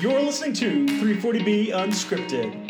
You're listening to 340B Unscripted.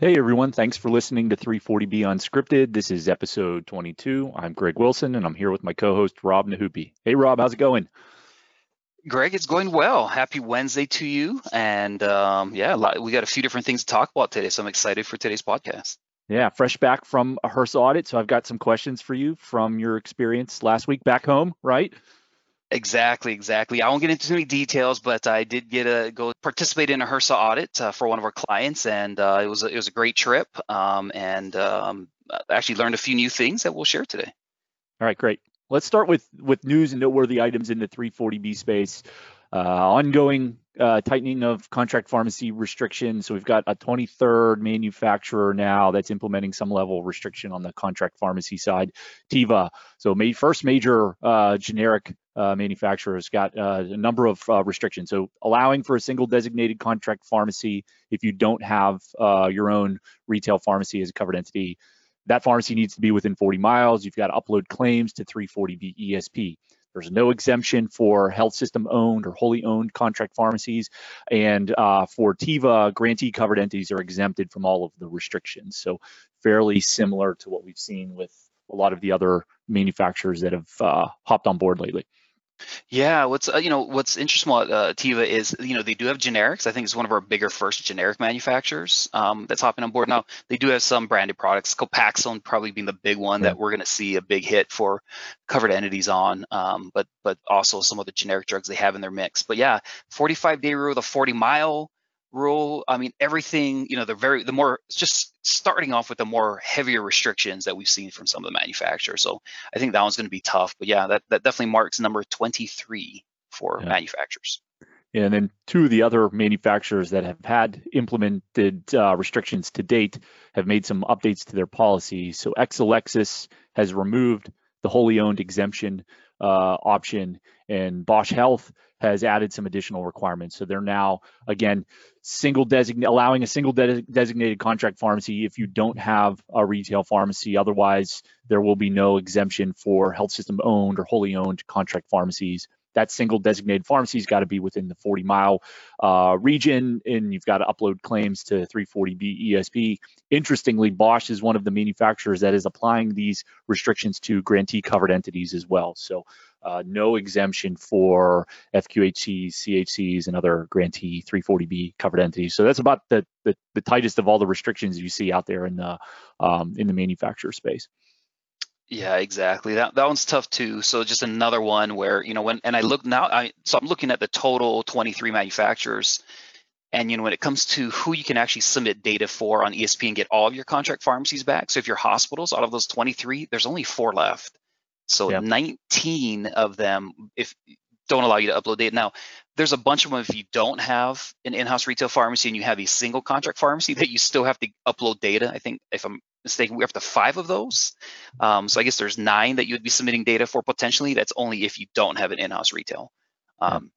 Hey everyone, thanks for listening to 340B Unscripted. This is episode 22. I'm Greg Wilson and I'm here with my co-host Rob Nahoopii. Hey Rob, how's it going? Greg, it's going well. Happy Wednesday to you. And um, yeah, we got a few different things to talk about today, so I'm excited for today's podcast. Yeah, fresh back from a HRSA audit, so I've got some questions for you from your experience last week back home, right? Exactly, exactly. I won't get into too many details, but I did get a go participate in a HRSA audit uh, for one of our clients, and uh, it was a, it was a great trip, um, and um, actually learned a few new things that we'll share today. All right, great. Let's start with with news and noteworthy items in the 340B space. Uh, ongoing uh, tightening of contract pharmacy restrictions. So we've got a 23rd manufacturer now that's implementing some level of restriction on the contract pharmacy side. Teva, so ma- first major uh, generic uh, manufacturer has got uh, a number of uh, restrictions. So allowing for a single designated contract pharmacy if you don't have uh, your own retail pharmacy as a covered entity. That pharmacy needs to be within 40 miles. You've got to upload claims to 340B ESP. There's no exemption for health system owned or wholly owned contract pharmacies. And uh, for Teva, grantee covered entities are exempted from all of the restrictions. So fairly similar to what we've seen with a lot of the other manufacturers that have uh, hopped on board lately. Yeah, what's uh, you know what's interesting about uh, Teva is you know they do have generics. I think it's one of our bigger first generic manufacturers um, that's hopping on board now. They do have some branded products. Copaxone probably being the big one that we're going to see a big hit for covered entities on, um, but but also some of the generic drugs they have in their mix. But yeah, 45 day rule, the 40 mile rule. I mean, everything, you know, the very, the more, just starting off with the more heavier restrictions that we've seen from some of the manufacturers. So I think that one's going to be tough. But yeah, that, that definitely marks number 23 for yeah. manufacturers. And then two of the other manufacturers that have had implemented uh, restrictions to date have made some updates to their policies. So Exelixis has removed the wholly owned exemption uh, option, and Bausch Health has added some additional requirements. So they're now again single designate allowing a single de- designated contract pharmacy if you don't have a retail pharmacy. Otherwise, there will be no exemption for health system owned or wholly owned contract pharmacies. That single designated pharmacy's got to be within the 40 mile uh, region, and you've got to upload claims to 340B ESP. Interestingly, Bausch is one of the manufacturers that is applying these restrictions to grantee covered entities as well. So uh, no exemption for FQHCs, CHCs, and other grantee 340B covered entities. So that's about the, the, the tightest of all the restrictions you see out there in the um, in the manufacturer space. Yeah, exactly. That that one's tough too. So just another one where you know when and I look now, I so I'm looking at the total 23 manufacturers. And you know, when it comes to who you can actually submit data for on ESP and get all of your contract pharmacies back. So if your hospitals, out of those 23, there's only four left. So yep. 19 of them, if don't allow you to upload data. Now, there's a bunch of them if you don't have an in-house retail pharmacy and you have a single contract pharmacy that you still have to upload data. I think if I'm mistaken, we're up to five of those. Um, so I guess there's nine that you would be submitting data for potentially. That's only if you don't have an in-house retail. Um,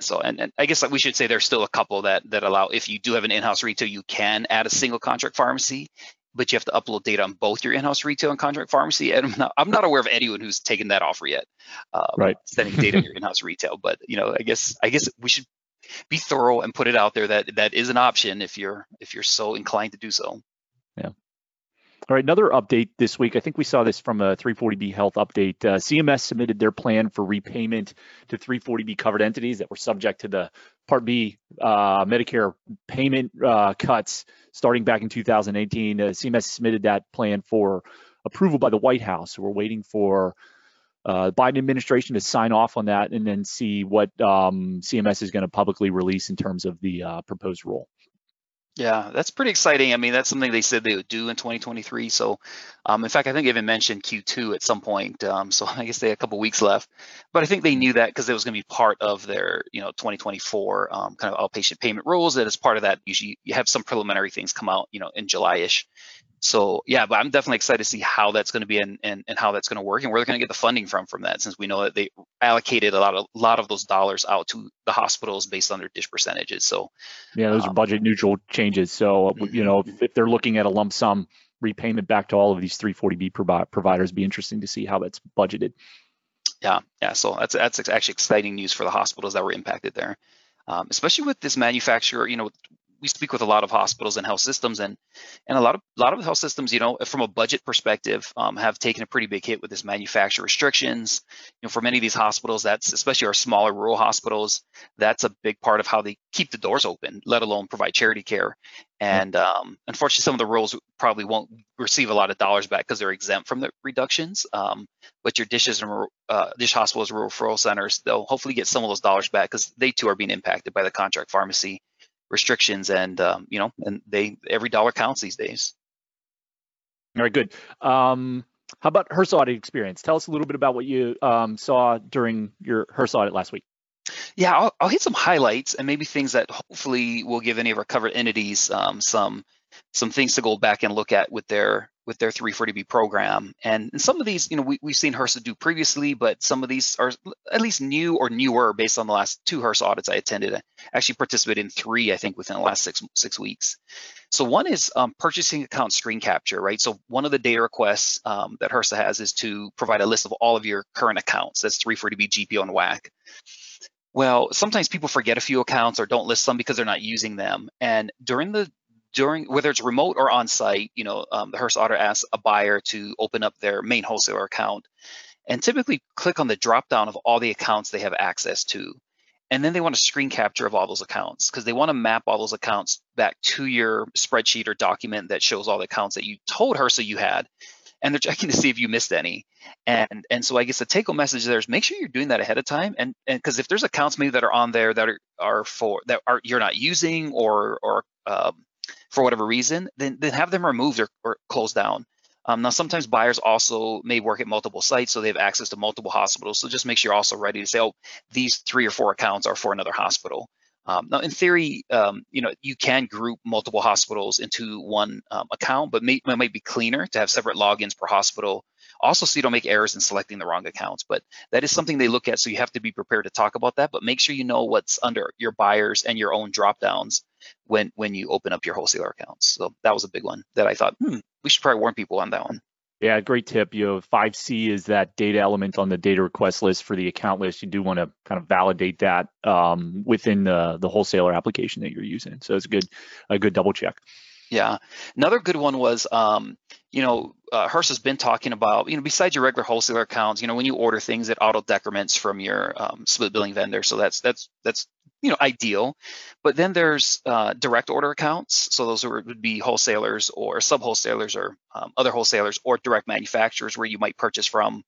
so and, and I guess we should say there's still a couple that that allow if you do have an in-house retail, you can add a single contract pharmacy but you have to upload data on both your in-house retail and contract pharmacy. And I'm not, I'm not aware of anyone who's taken that offer yet. Um, right. Sending data on your in-house retail, but you know, I guess I guess we should be thorough and put it out there that that is an option if you're if you're so inclined to do so. Yeah. All right, another update this week. I think we saw this from a 340B Health update. Uh, CMS submitted their plan for repayment to 340B covered entities that were subject to the Part B uh, Medicare payment uh, cuts starting back in 2018. Uh, CMS submitted that plan for approval by the White House. So we're waiting for uh, the Biden administration to sign off on that and then see what um, CMS is going to publicly release in terms of the uh, proposed rule. Yeah, that's pretty exciting. I mean, that's something they said they would do in 2023. So, um, in fact, I think they even mentioned Q2 at some point. Um, so I guess they had a couple weeks left, but I think they knew that because it was going to be part of their, you know, 2024 um, kind of outpatient payment rules. That as part of that, usually you have some preliminary things come out, you know, in July-ish. So yeah, but I'm definitely excited to see how that's going to be and, and, and how that's going to work and where they're going to get the funding from from that, since we know that they allocated a lot of a lot of those dollars out to the hospitals based on their DSH percentages. So yeah, those um, are budget neutral changes. So mm-hmm. you know, if, if, they're looking at a lump sum repayment back to all of these 340B provi- providers, be interesting to see how that's budgeted. Yeah, yeah. So that's that's actually exciting news for the hospitals that were impacted there. Um, especially with this manufacturer, you know, we speak with a lot of hospitals and health systems, and and a lot of a lot of health systems, you know, from a budget perspective, um, have taken a pretty big hit with this manufacturer restrictions. You know, for many of these hospitals, that's especially our smaller rural hospitals, that's a big part of how they keep the doors open, let alone provide charity care. And um, unfortunately, some of the rurals probably won't receive a lot of dollars back because they're exempt from the reductions. Um, but your dishes and uh, DSH hospitals, rural referral centers, they'll hopefully get some of those dollars back because they too are being impacted by the contract pharmacy restrictions and um, you know and they every dollar counts these days. All right good. Um, how about HRSA audit experience? Tell us a little bit about what you um, saw during your HRSA audit last week. Yeah I'll, I'll, hit some highlights and maybe things that hopefully will give any of our covered entities um, some some things to go back and look at with their with their 340B program. And, some of these, you know, we, we've seen HRSA do previously, but some of these are at least new or newer based on the last two HRSA audits I attended. I actually participated in three, I think, within the last six six weeks. So one is um, purchasing account screen capture, right? So one of the data requests um, that HRSA has is to provide a list of all of your current accounts. That's 340B, GPO, and WAC. Well, sometimes people forget a few accounts or don't list some because they're not using them. And during the during whether it's remote or on site, you know, um, the HRSA audit asks a buyer to open up their main wholesaler account and typically click on the drop down of all the accounts they have access to. And then they want a screen capture of all those accounts because they want to map all those accounts back to your spreadsheet or document that shows all the accounts that you told HRSA you had. And they're checking to see if you missed any. And and so I guess the take home message there is make sure you're doing that ahead of time. And and because if there's accounts maybe that are on there that are, are for that are you're not using or or um, for whatever reason, then, then have them removed or, or closed down. Um, now, sometimes buyers also may work at multiple sites, so they have access to multiple hospitals. So just make sure you're also ready to say, oh, these three or four accounts are for another hospital. Um, now, in theory, um, you know, you can group multiple hospitals into one um, account, but may, it might be cleaner to have separate logins per hospital. Also, so you don't make errors in selecting the wrong accounts. But that is something they look at, so you have to be prepared to talk about that. But make sure you know what's under your buyers and your own drop downs when when you open up your wholesaler accounts. So that was a big one that I thought, hmm, we should probably warn people on that one. Yeah, great tip. You know, 5C is that data element on the data request list for the account list. You do want to kind of validate that um, within the the wholesaler application that you're using. So it's a good a good double check. Yeah. Another good one was, um, you know, uh, HRSA has been talking about, you know, besides your regular wholesaler accounts, you know, when you order things, it auto decrements from your um, split billing vendor. So that's that's that's you know ideal. But then there's uh, direct order accounts. So those would be wholesalers or sub wholesalers or um, other wholesalers or direct manufacturers where you might purchase from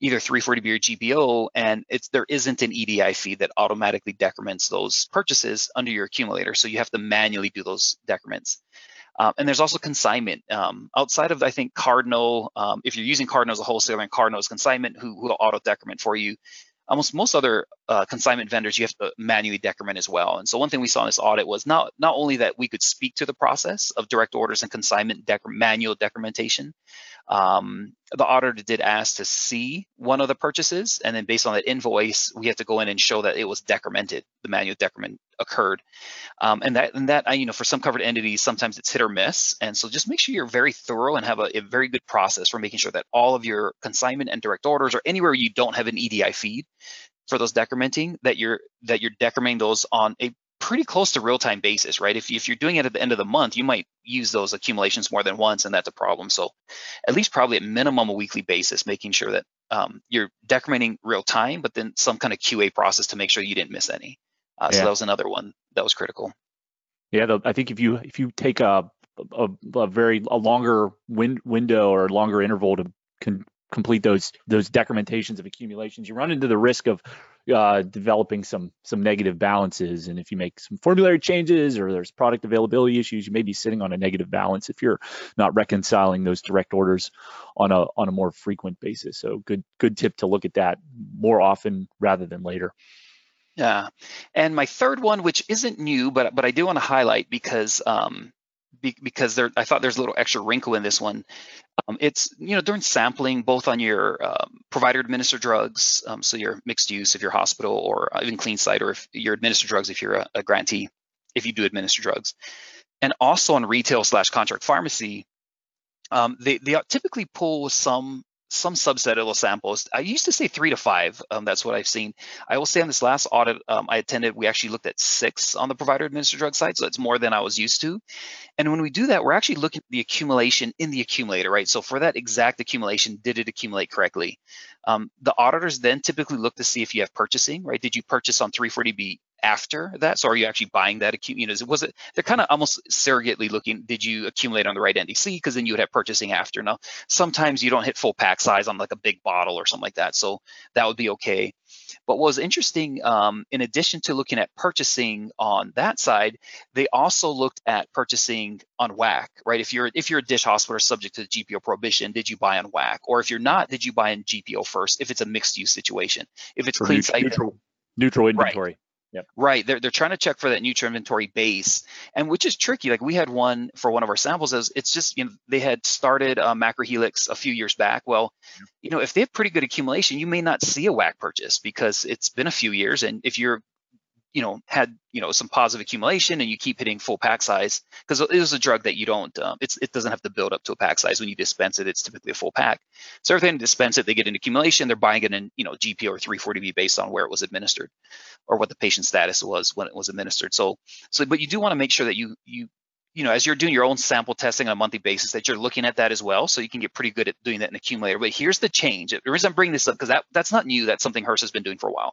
either 340B or GPO, and it's there isn't an EDI fee that automatically decrements those purchases under your accumulator. So you have to manually do those decrements. Um, and there's also consignment um, outside of I think Cardinal. Um, if you're using Cardinal as a wholesaler and Cardinal as consignment, who will auto decrement for you. Almost most other uh, consignment vendors, you have to manually decrement as well. And so one thing we saw in this audit was not not only that we could speak to the process of direct orders and consignment manual decrementation, um, the auditor did ask to see one of the purchases, and then based on that invoice, we have to go in and show that it was decremented, the manual decrement occurred, um, and that and that you know for some covered entities, sometimes it's hit or miss, and so just make sure you're very thorough and have a, a very good process for making sure that all of your consignment and direct orders, or anywhere you don't have an EDI feed for those decrementing, that you're that you're decrementing those on a pretty close to real time basis, right? If, if you're doing it at the end of the month, you might use those accumulations more than once, and that's a problem. So, at least probably at minimum a weekly basis, making sure that um, you're decrementing real time, but then some kind of QA process to make sure you didn't miss any. Uh, yeah. So that was another one that was critical. Yeah, the, I think if you if you take a a, a very a longer win, window or longer interval to con, complete those those decrementations of accumulations, you run into the risk of uh, developing some some negative balances. And if you make some formulary changes or there's product availability issues, you may be sitting on a negative balance if you're not reconciling those direct orders on a on a more frequent basis. So good good tip to look at that more often rather than later. Yeah, and my third one, which isn't new, but but I do want to highlight because um, be, because there, I thought there's a little extra wrinkle in this one. Um, it's you know during sampling, both on your um, provider administered drugs, um, so your mixed use if you're hospital, or even clean site, or if you're administered drugs if you're a, a grantee, if you do administer drugs, and also on retail slash contract pharmacy. Um, they, they typically pull some some subset of those samples. I used to say three to five. Um, that's what I've seen. I will say on this last audit um, I attended, we actually looked at six on the provider administered drug side, so it's more than I was used to. And when we do that, we're actually looking at the accumulation in the accumulator, right? So for that exact accumulation, did it accumulate correctly? Um, the auditors then typically look to see if you have purchasing, right? Did you purchase on 340B after that? So are you actually buying that? You know, was it? They're kind of almost surrogately looking. Did you accumulate on the right NDC? Because then you would have purchasing after. Now, sometimes you don't hit full pack size on like a big bottle or something like that, so that would be okay. But what was interesting, um, in addition to looking at purchasing on that side, they also looked at purchasing on WAC, right? If you're if you're a DSH hospital subject to the GPO prohibition, did you buy on WAC? Or if you're not, did you buy in GPO first? If it's a mixed use situation, if it's clean neutral, neutral, neutral inventory. Right. Yep. Right. They're, they're trying to check for that neutral inventory base, and which is tricky. Like we had one for one of our samples. As it's just you know they had started uh, Macro Helix a few years back. Well, you know if they have pretty good accumulation, you may not see a WAC purchase because it's been a few years, and if you're you know had you know some positive accumulation and you keep hitting full pack size because it is a drug that you don't um, it's it doesn't have to build up to a pack size when you dispense it it's typically a full pack so everything dispense it they get an accumulation they're buying it in you know GP or 340B based on where it was administered or what the patient status was when it was administered so so but you do want to make sure that you you you know, as you're doing your own sample testing on a monthly basis, that you're looking at that as well, so you can get pretty good at doing that in accumulator. But here's the change. The reason I'm bringing this up because that that's not new. That's something HRSA has been doing for a while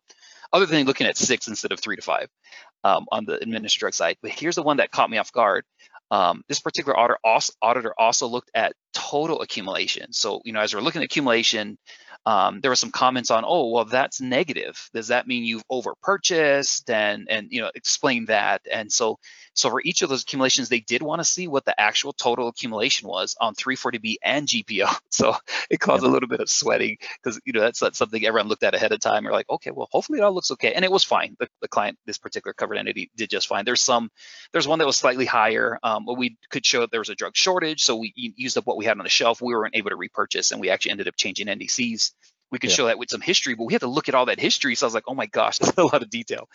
other than looking at six instead of three to five um, on the administrative drug side. But here's the one that caught me off guard. Um, this particular auditor also, auditor also looked at total accumulation. So, you know, as we're looking at accumulation, um, there were some comments on, oh, well, that's negative. Does that mean you've overpurchased? And and you know, explain that. And so so for each of those accumulations, they did want to see what the actual total accumulation was on 340B and GPO. So it caused a little bit of sweating because you know that's, that's something everyone looked at ahead of time. You're like, okay, well, hopefully it all looks okay, and it was fine. The, the client, this particular covered entity, did just fine. There's some, there's one that was slightly higher, um, but we could show that there was a drug shortage, so we used up what we had on the shelf. We weren't able to repurchase, and we actually ended up changing NDCs we could yeah. show that with some history, but we had to look at all that history. So I was like, oh my gosh, that's a lot of detail.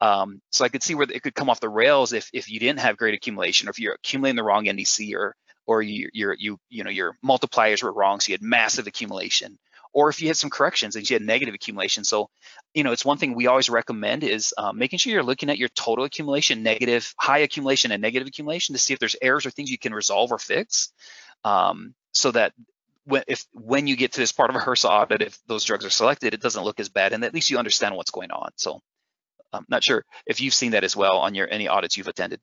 Um, so I could see where it could come off the rails if if you didn't have great accumulation, or if you're accumulating the wrong NDC, or or you you you you know your multipliers were wrong, so you had massive accumulation, or if you had some corrections and you had negative accumulation. So you know, it's one thing we always recommend is um, making sure you're looking at your total accumulation, negative, high accumulation, and negative accumulation to see if there's errors or things you can resolve or fix. Um, so that when if when you get to this part of a HRSA audit, if those drugs are selected, it doesn't look as bad, and at least you understand what's going on. So I'm not sure if you've seen that as well on your any audits you've attended.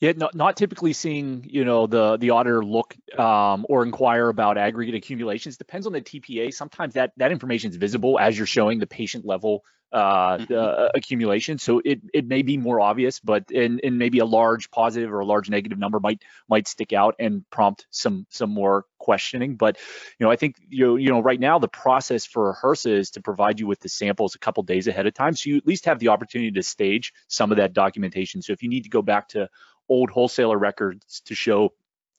Yeah, not, not typically seeing you know the the auditor look um, or inquire about aggregate accumulations. Depends on the TPA. Sometimes that that information is visible as you're showing the patient level uh, mm-hmm. uh, accumulation. So it it may be more obvious, but and, and maybe a large positive or a large negative number might might stick out and prompt some some more questioning. But you know, I think you you know right now the process for HRSA is to provide you with the samples a couple days ahead of time, so you at least have the opportunity to stage some of that documentation. So if you need to go back to old wholesaler records to show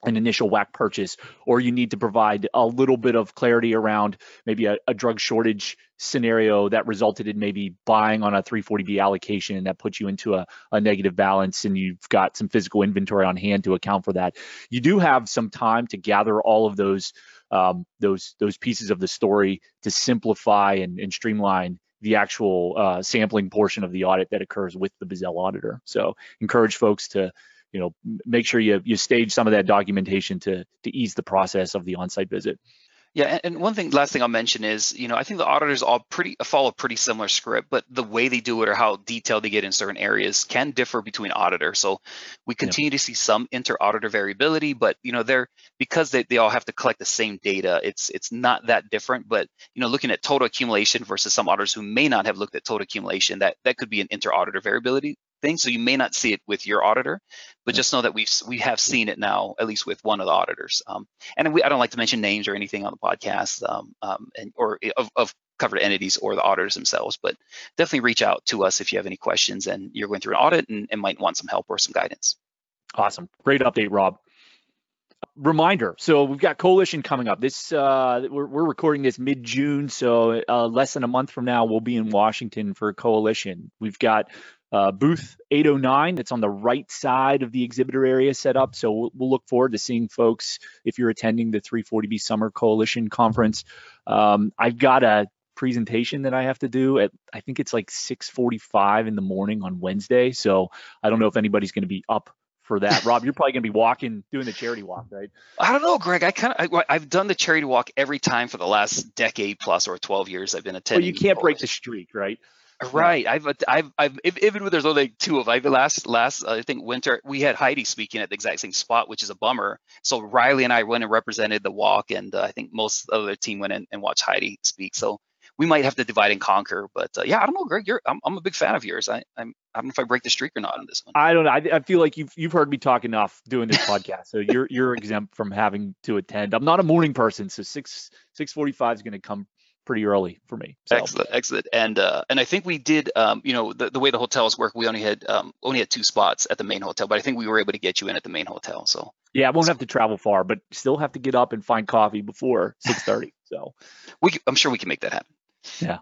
an initial WAC purchase, or you need to provide a little bit of clarity around maybe a, a, drug shortage scenario that resulted in maybe buying on a 340B allocation and that puts you into a, a negative balance and you've got some physical inventory on hand to account for that. You do have some time to gather all of those um, those those pieces of the story to simplify and, and streamline the actual uh, sampling portion of the audit that occurs with the Bizzell auditor. So encourage folks to you know make sure you you stage some of that documentation to to ease the process of the on-site visit. Yeah, and one thing, last thing I'll mention is, you know, I think the auditors all pretty follow a pretty similar script, but the way they do it or how detailed they get in certain areas can differ between auditors. So we continue yeah. to see some inter-auditor variability, but you know, they're because they, they all have to collect the same data, it's it's not that different. But you know, looking at total accumulation versus some auditors who may not have looked at total accumulation, that that could be an inter-auditor variability thing. So you may not see it with your auditor, but just know that we've we have seen it now, at least with one of the auditors. Um, and we, I don't like to mention names or anything on the podcast, um, um, and or of, of covered entities or the auditors themselves, but definitely reach out to us if you have any questions and you're going through an audit and, and might want some help or some guidance. Awesome. Great update, Rob. Reminder. So we've got coalition coming up. This uh, we're, we're recording this mid-June, so uh, less than a month from now we'll be in Washington for a coalition. We've got uh, booth 809 that's on the right side of the exhibitor area set up. So we'll, we'll, look forward to seeing folks if you're attending the 340B Summer Coalition Conference. Um, I've got a presentation that I have to do at I think it's like 6:45 in the morning on Wednesday. So I don't know if anybody's going to be up for that. Rob, you're probably going to be walking, doing the charity walk, right? I don't know, Greg. I kind of I, have done the charity walk every time for the last decade plus or 12 years I've been attending. Well, you can't break the streak, right? Right. I've I've I've even when there's only two of I've last last I think winter we had Heidi speaking at the exact same spot, which is a bummer. So Riley and I went and represented the walk, and uh, I think most of the team went in and watched Heidi speak. So we might have to divide and conquer. But uh, yeah, I don't know, Greg. You're I'm, I'm a big fan of yours. I I'm I don't know if I break the streak or not on this one. I don't know. I, I feel like you've you've heard me talk enough doing this podcast, so you're you're exempt from having to attend. I'm not a morning person, so six six forty five is going to come pretty early for me. So. Excellent, excellent. And uh, and I think we did, um, you know, the, the way the hotels work, we only had um, only had two spots at the main hotel, but I think we were able to get you in at the main hotel. So yeah, I won't have to travel far, but still have to get up and find coffee before six thirty. So we, I'm sure we can make that happen. Yeah.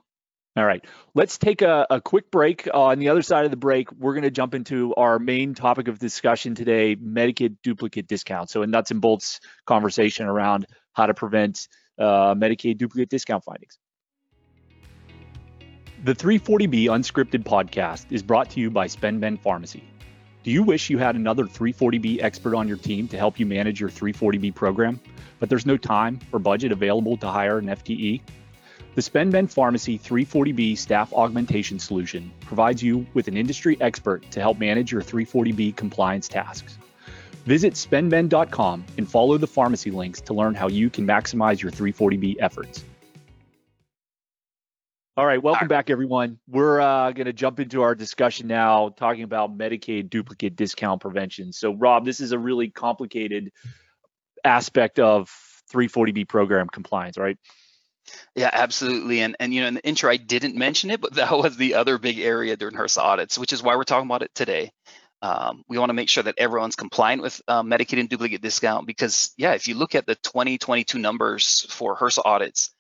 All right. Let's take a, a quick break. Uh, on the other side of the break, we're going to jump into our main topic of discussion today Medicaid duplicate discount. So, a nuts and bolts conversation around how to prevent uh, Medicaid duplicate discount findings. The 340B Unscripted podcast is brought to you by SpendBend Pharmacy. Do you wish you had another 340B expert on your team to help you manage your 340B program, but there's no time or budget available to hire an FTE? The SpendBend Pharmacy 340B staff augmentation solution provides you with an industry expert to help manage your 340B compliance tasks. Visit spendbend.com and follow the pharmacy links to learn how you can maximize your 340B efforts. All right, welcome back, everyone. We're uh, going to jump into our discussion now, talking about Medicaid duplicate discount prevention. So, Rob, this is a really complicated aspect of 340B program compliance, right? Yeah, absolutely. And and you know, in the intro, I didn't mention it, but that was the other big area during HRSA audits, which is why we're talking about it today. Um, we want to make sure that everyone's compliant with um, Medicaid and duplicate discount because, yeah, if you look at the 2022 numbers for HRSA audits,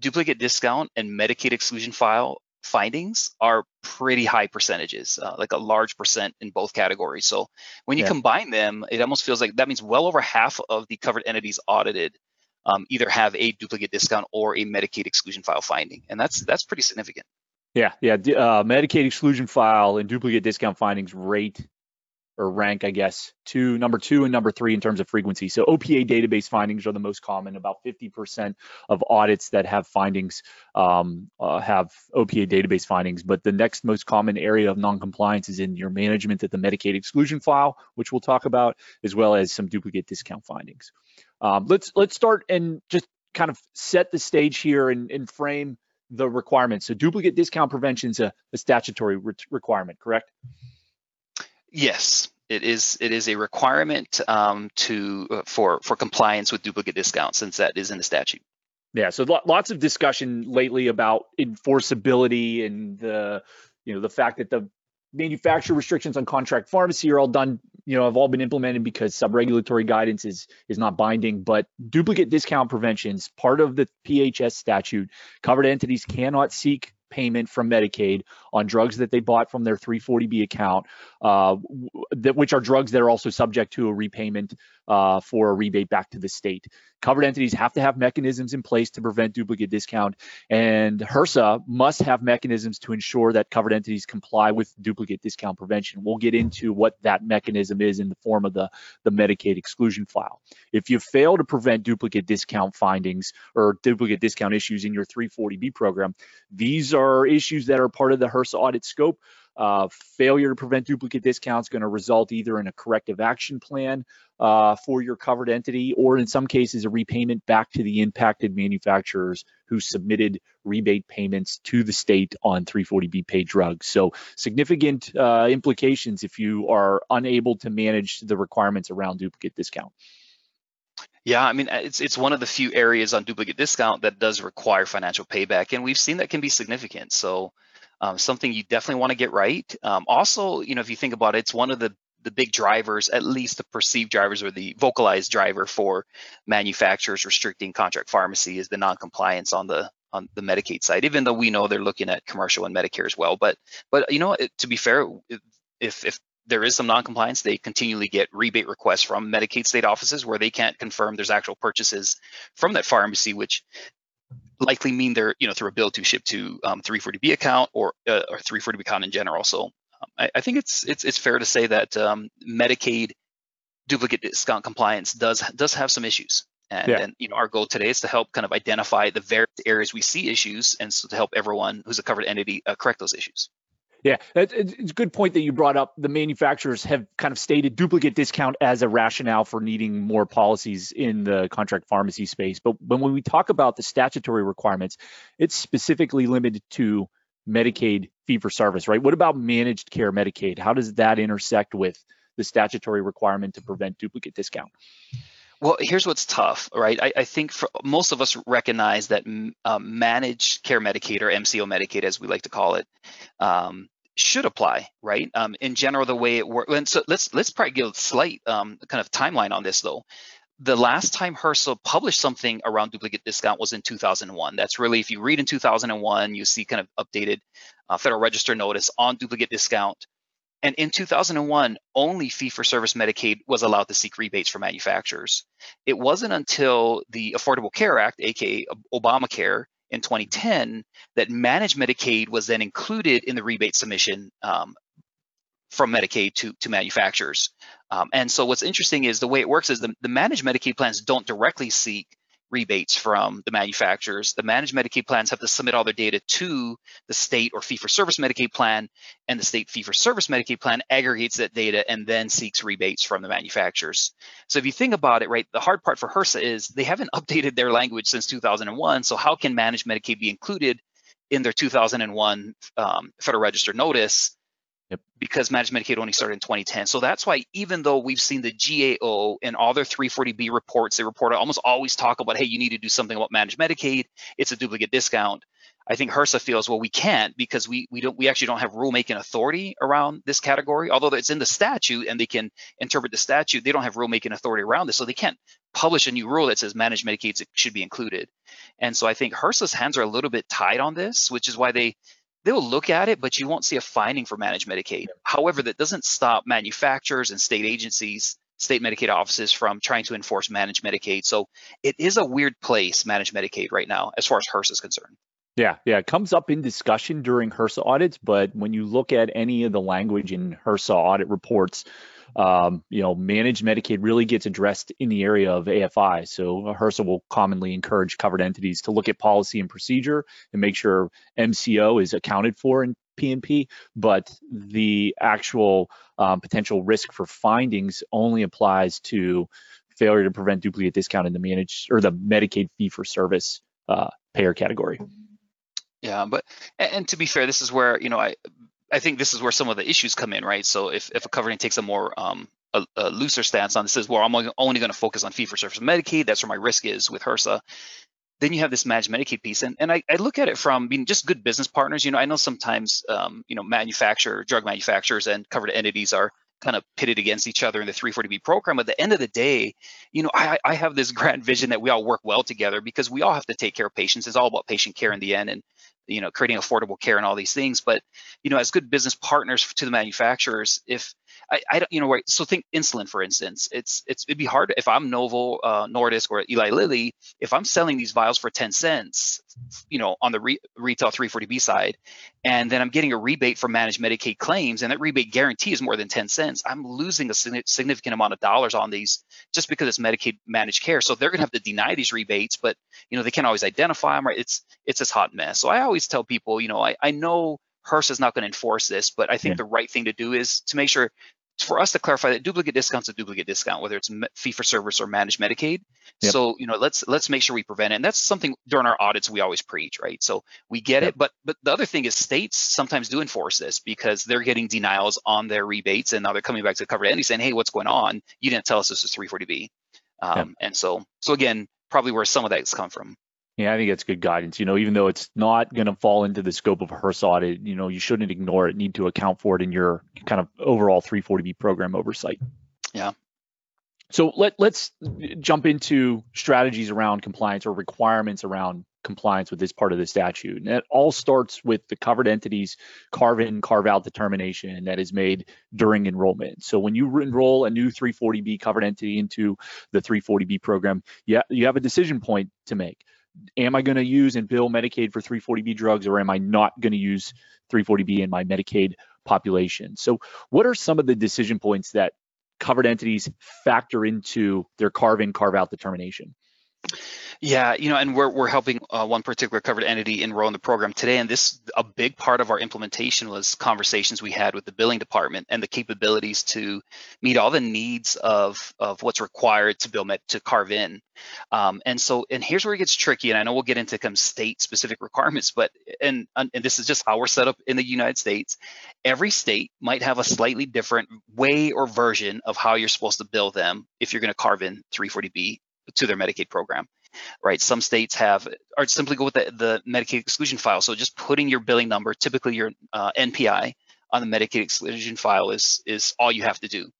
duplicate discount and Medicaid exclusion file findings are pretty high percentages, uh, like a large percent in both categories. So when you yeah. combine them, it almost feels like that means well over half of the covered entities audited um, either have a duplicate discount or a Medicaid exclusion file finding, and that's that's pretty significant. Yeah, yeah. Uh, Medicaid exclusion file and duplicate discount findings rate or rank, I guess, to number two and number three in terms of frequency. So OPA database findings are the most common. About 50% of audits that have findings um, uh, have OPA database findings. But the next most common area of noncompliance is in your management of the Medicaid exclusion file, which we'll talk about, as well as some duplicate discount findings. Um, let's let's start and just kind of set the stage here and, and frame the requirements. So duplicate discount prevention is a, a statutory re- requirement, correct? Yes, it is. It is a requirement um, to uh, for for compliance with duplicate discounts, since that is in the statute. Yeah. So lots of discussion lately about enforceability and the you know the fact that the manufacturer restrictions on contract pharmacy are all done you know have all been implemented because sub-regulatory guidance is is not binding but duplicate discount preventions part of the phs statute covered entities cannot seek payment from Medicaid on drugs that they bought from their 340B account, uh, that, which are drugs that are also subject to a repayment uh, for a rebate back to the state. Covered entities have to have mechanisms in place to prevent duplicate discount, and HRSA must have mechanisms to ensure that covered entities comply with duplicate discount prevention. We'll get into what that mechanism is in the form of the, the Medicaid exclusion file. If you fail to prevent duplicate discount findings or duplicate discount issues in your 340B program, these are issues that are part of the HRSA audit scope. Uh, failure to prevent duplicate discounts going to result either in a corrective action plan uh, for your covered entity or in some cases a repayment back to the impacted manufacturers who submitted rebate payments to the state on 340B paid drugs. So significant uh, implications if you are unable to manage the requirements around duplicate discount. Yeah, I mean, it's it's one of the few areas on duplicate discount that does require financial payback, and we've seen that can be significant. So um, something you definitely want to get right. Um, also, you know, if you think about it, it's one of the the big drivers, at least the perceived drivers or the vocalized driver for manufacturers restricting contract pharmacy is the non-compliance on the on the Medicaid side, even though we know they're looking at commercial and Medicare as well. But but you know, to be fair, if if there is some non-compliance, they continually get rebate requests from Medicaid state offices where they can't confirm there's actual purchases from that pharmacy, which likely mean they're you know through a bill to ship to um, 340B account or uh, or 340B account in general. So um, I, I, think it's it's it's fair to say that um, Medicaid duplicate discount compliance does does have some issues. And, yeah. and, you know our goal today is to help kind of identify the various areas we see issues and so to help everyone who's a covered entity uh, correct those issues. Yeah, it's a good point that you brought up. The manufacturers have kind of stated duplicate discount as a rationale for needing more policies in the contract pharmacy space. But when we talk about the statutory requirements, it's specifically limited to Medicaid fee for service, right? What about managed care Medicaid? How does that intersect with the statutory requirement to prevent duplicate discount? Well, here's what's tough, right? I, I think for, most of us recognize that um, managed care Medicaid or MCO Medicaid, as we like to call it, um, should apply, right? Um, in general, the way it works. And so let's let's probably give a slight um, kind of timeline on this though. The last time HRSA published something around duplicate discount was in 2001. That's really, if you read in 2001, you see kind of updated uh, Federal Register notice on duplicate discount. And in 2001, only fee for service Medicaid was allowed to seek rebates for manufacturers. It wasn't until the Affordable Care Act, aka Obamacare, in 2010 that managed Medicaid was then included in the rebate submission um, from Medicaid to, to manufacturers. Um, and so what's interesting is the way it works is the, the managed Medicaid plans don't directly seek rebates from the manufacturers. The managed Medicaid plans have to submit all their data to the state or fee for service Medicaid plan, and the state fee for service Medicaid plan aggregates that data and then seeks rebates from the manufacturers. So if you think about it, right, the hard part for HRSA is they haven't updated their language since 2001. So how can managed Medicaid be included in their 2001 um, Federal Register notice? Yep. because managed Medicaid only started in 2010. So that's why even though we've seen the GAO and all their 340B reports, they report almost always talk about, hey, you need to do something about managed Medicaid. It's a duplicate discount. I think HRSA feels well we can't because we we don't we actually don't have rulemaking authority around this category. Although it's in the statute and they can interpret the statute, they don't have rulemaking authority around this, so they can't publish a new rule that says managed Medicaid should be included. And so I think HRSA's hands are a little bit tied on this, which is why they they'll look at it, but you won't see a finding for managed Medicaid. However, that doesn't stop manufacturers and state agencies, state Medicaid offices from trying to enforce managed Medicaid. So it is a weird place, managed Medicaid right now, as far as HRSA is concerned. Yeah, yeah, it comes up in discussion during HRSA audits, but when you look at any of the language in HRSA audit reports, um, you know, managed Medicaid really gets addressed in the area of AFI. So HRSA will commonly encourage covered entities to look at policy and procedure and make sure MCO is accounted for in P&P, but the actual um, potential risk for findings only applies to failure to prevent duplicate discount in the managed or the Medicaid fee for service uh, payer category. Yeah, but and to be fair, this is where you know I I think this is where some of the issues come in, right? So if, if a company takes a more um, a, a looser stance on this, says, well, I'm only going to focus on fee for service Medicaid. That's where my risk is with HRSA. Then you have this managed Medicaid piece, and, and I, I look at it from being just good business partners. You know, I know sometimes um, you know manufacturer, drug manufacturers, and covered entities are kind of pitted against each other in the 340B program. At the end of the day, you know, I, I have this grand vision that we all work well together because we all have to take care of patients. It's all about patient care in the end. And you know creating affordable care and all these things. But you know as good business partners to the manufacturers if I, I don't, you know, right. So think insulin, for instance. It's it's it'd be hard if I'm Novo uh, Nordisk or Eli Lilly, if I'm selling these vials for 10 cents, you know, on the re- retail 340B side, and then I'm getting a rebate for managed Medicaid claims, and that rebate guarantee is more than 10 cents. I'm losing a significant amount of dollars on these just because it's Medicaid managed care. So they're going to have to deny these rebates, but you know they can't always identify them. Right? It's it's this hot mess. So I always tell people, you know, I I know HRSA is not going to enforce this, but I think yeah. the right thing to do is to make sure for us to clarify that duplicate discount's a duplicate discount, whether it's fee for service or managed Medicaid. Yep. So you know, let's let's make sure we prevent it. And that's something during our audits we always preach, right? So we get yep. it, but but the other thing is states sometimes do enforce this because they're getting denials on their rebates, and now they're coming back to the covered entity saying, "Hey, what's going on? You didn't tell us this was 340B." Um, yep. And so so again, probably where some of that's come from. Yeah, I think that's good guidance. You know, even though it's not going to fall into the scope of a HRSA audit, you know, you shouldn't ignore it. Need to account for it in your kind of overall 340B program oversight. Yeah. So let let's jump into strategies around compliance or requirements around compliance with this part of the statute. And it all starts with the covered entities carve in, carve out determination that is made during enrollment. So when you enroll a new 340B covered entity into the 340B program, yeah, you have a decision point to make am I going to use and bill Medicaid for 340B drugs or am I not going to use 340B in my Medicaid population? So, what are some of the decision points that covered entities factor into their carve in, carve out determination? Yeah, you know, and we're we're helping uh, one particular covered entity enroll in the program today, and this a big part of our implementation was conversations we had with the billing department and the capabilities to meet all the needs of of what's required to bill to carve in. Um, and so, and here's where it gets tricky, and I know we'll get into some state specific requirements, but and and this is just how we're set up in the United States. Every state might have a slightly different way or version of how you're supposed to bill them if you're going to carve in 340B to their Medicaid program right? Some states have, or simply go with the, the Medicaid exclusion file. So just putting your billing number, typically your uh, NPI, on the Medicaid exclusion file is is all you have to do.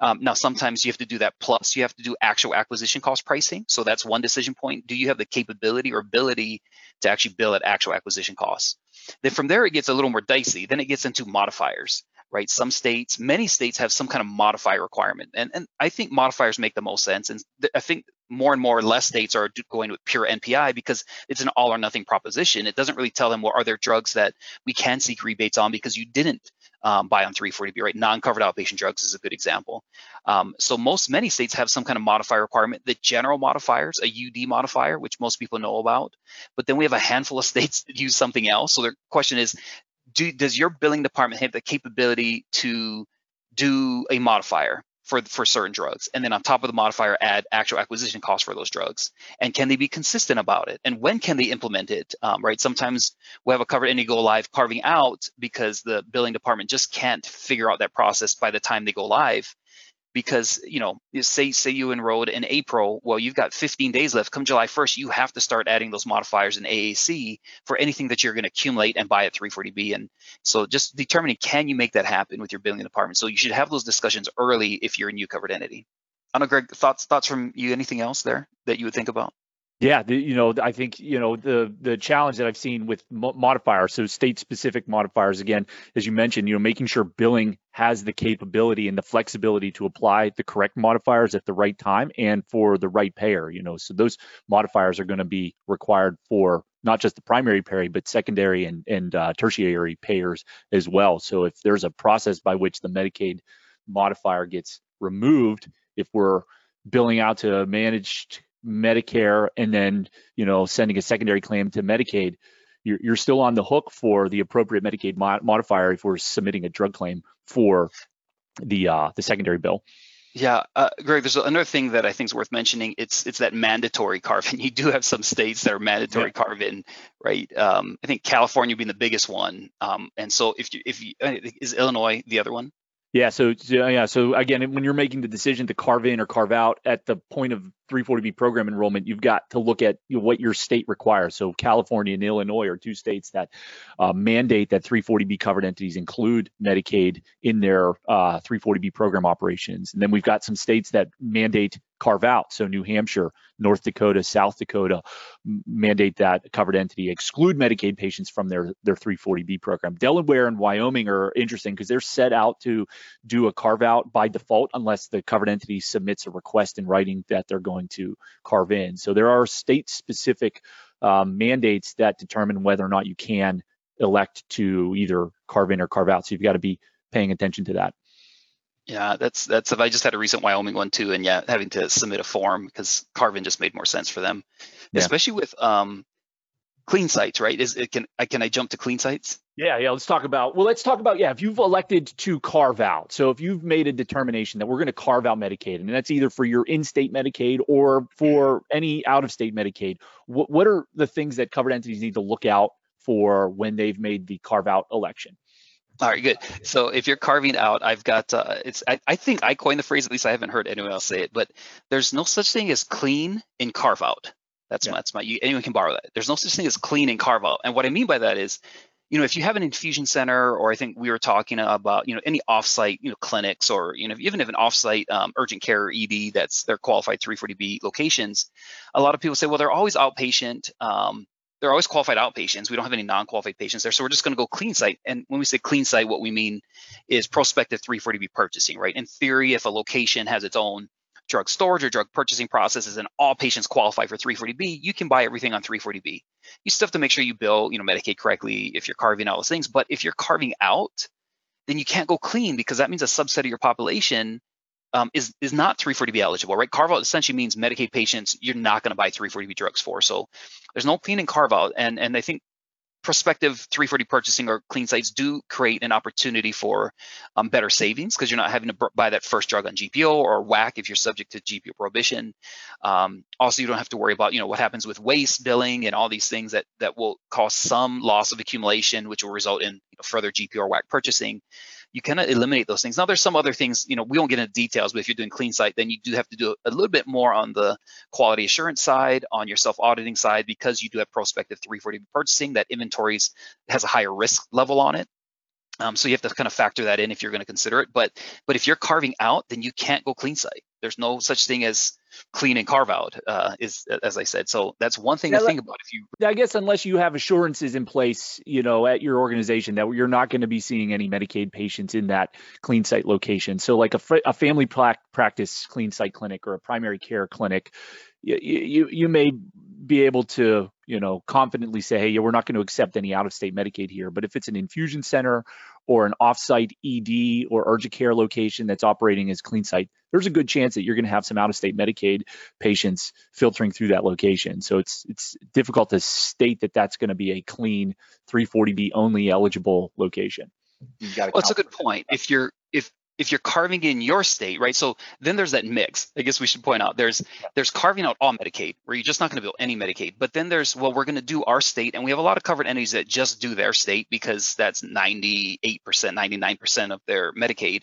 Um, now, sometimes you have to do that plus you have to do actual acquisition cost pricing. So that's one decision point. Do you have the capability or ability to actually bill at actual acquisition costs? Then from there, it gets a little more dicey. Then it gets into modifiers right? Some states, many states have some kind of modifier requirement. And, and I think modifiers make the most sense. And th- I think more and more less states are going with pure NPI because it's an all or nothing proposition. It doesn't really tell them, well, are there drugs that we can seek rebates on because you didn't um, buy on 340B, right? Non-covered outpatient drugs is a good example. Um, so most, many states have some kind of modifier requirement. The general modifiers, a UD modifier, which most people know about, but then we have a handful of states that use something else. So the question is, do, does your billing department have the capability to do a modifier for for certain drugs? And then on top of the modifier add actual acquisition costs for those drugs? And can they be consistent about it? And when can they implement it? Um, right? Sometimes we have a covered entity go live carving out because the billing department just can't figure out that process by the time they go live because you know say say you enrolled in April, well you've got 15 days left. Come July 1st, you have to start adding those modifiers in AAC for anything that you're going to accumulate and buy at 340B. And so just determining can you make that happen with your billing department. So you should have those discussions early if you're a new covered entity. I don't know, Greg, thoughts thoughts from you? Anything else there that you would think about? Yeah, the, you know, I think you know the the challenge that I've seen with modifiers, so state specific modifiers. Again, as you mentioned, you know, making sure billing has the capability and the flexibility to apply the correct modifiers at the right time and for the right payer. You know, so those modifiers are going to be required for not just the primary payer, but secondary and and uh, tertiary payers as well. So if there's a process by which the Medicaid modifier gets removed, if we're billing out to managed Medicare and then you know sending a secondary claim to Medicaid, you're, you're still on the hook for the appropriate Medicaid mod- modifier if we're submitting a drug claim for the uh, the secondary bill. Yeah, uh, Greg. There's another thing that I think is worth mentioning. It's it's that mandatory carve-in. You do have some states that are mandatory yeah. carve-in, right? Um, I think California being the biggest one. Um, and so if you if you uh, is Illinois the other one? Yeah. So yeah. So again, when you're making the decision to carve in or carve out at the point of 340B program enrollment, you've got to look at what your state requires. So California and Illinois are two states that uh, mandate that 340B covered entities include Medicaid in their uh, 340B program operations. And then we've got some states that mandate carve out. So New Hampshire, North Dakota, South Dakota mandate that covered entity exclude Medicaid patients from their, their 340B program. Delaware and Wyoming are interesting because they're set out to do a carve out by default unless the covered entity submits a request in writing that they're going to carve in. So there are state specific um, mandates that determine whether or not you can elect to either carve in or carve out. So you've got to be paying attention to that. Yeah, that's that's. I just had a recent Wyoming one too, and yeah, having to submit a form because carve-in just made more sense for them, yeah. especially with um, clean sites, right? Is it can I can I jump to clean sites? Yeah, yeah. Let's talk about well, let's talk about yeah. If you've elected to carve out, so if you've made a determination that we're going to carve out Medicaid, and that's either for your in-state Medicaid or for any out-of-state Medicaid, what what are the things that covered entities need to look out for when they've made the carve out election? All right, good. So if you're carving out, I've got uh, it's. I, I, think I coined the phrase. At least I haven't heard anyone else say it. But there's no such thing as clean and carve out. That's yeah. my, that's my you, anyone can borrow that. There's no such thing as clean and carve out. And what I mean by that is, you know, if you have an infusion center, or I think we were talking about, you know, any offsite, you know, clinics, or you know, even if you have an offsite um, urgent care or ED that's they're qualified 340B locations, a lot of people say, well, they're always outpatient. Um, they're always qualified outpatients. We don't have any non-qualified patients there, so we're just going to go clean site. And when we say clean site, what we mean is prospective 340B purchasing, right? In theory, if a location has its own drug storage or drug purchasing processes and all patients qualify for 340B, you can buy everything on 340B. You still have to make sure you bill, you know, Medicaid correctly if you're carving out those things. But if you're carving out, then you can't go clean because that means a subset of your population um, is is not 340B eligible, right? Carve out essentially means Medicaid patients you're not going to buy 340B drugs for. So there's no clean and carve out, and and I think prospective 340 purchasing or clean sites do create an opportunity for um, better savings because you're not having to buy that first drug on GPO or WAC if you're subject to GPO prohibition. Um, also, you don't have to worry about you know what happens with waste billing and all these things that that will cause some loss of accumulation, which will result in you know, further GPO or WAC purchasing you cannot eliminate those things. Now, there's some other things, you know, we won't get into details, but if you're doing clean site, then you do have to do a little bit more on the quality assurance side, on your self-auditing side, because you do have prospective 340 purchasing, that inventories has a higher risk level on it. Um, so you have to kind of factor that in if you're going to consider it. But but if you're carving out, then you can't go clean site. There's no such thing as clean and carve out, uh, is as I said. So that's one thing yeah, to think about. If you, I guess, unless you have assurances in place, you know, at your organization that you're not going to be seeing any Medicaid patients in that clean site location. So like a, a family practice clean site clinic or a primary care clinic, you, you you may be able to you know confidently say hey yeah, we're not going to accept any out of state medicaid here but if it's an infusion center or an offsite ed or urgent care location that's operating as clean site there's a good chance that you're going to have some out of state medicaid patients filtering through that location so it's it's difficult to state that that's going to be a clean 340b only eligible location well, that's a good point if you're if if you're carving in your state, right? So then there's that mix. I guess we should point out there's there's carving out all Medicaid, where you're just not going to bill any Medicaid. But then there's well, we're going to do our state, and we have a lot of covered entities that just do their state because that's 98%, 99% of their Medicaid.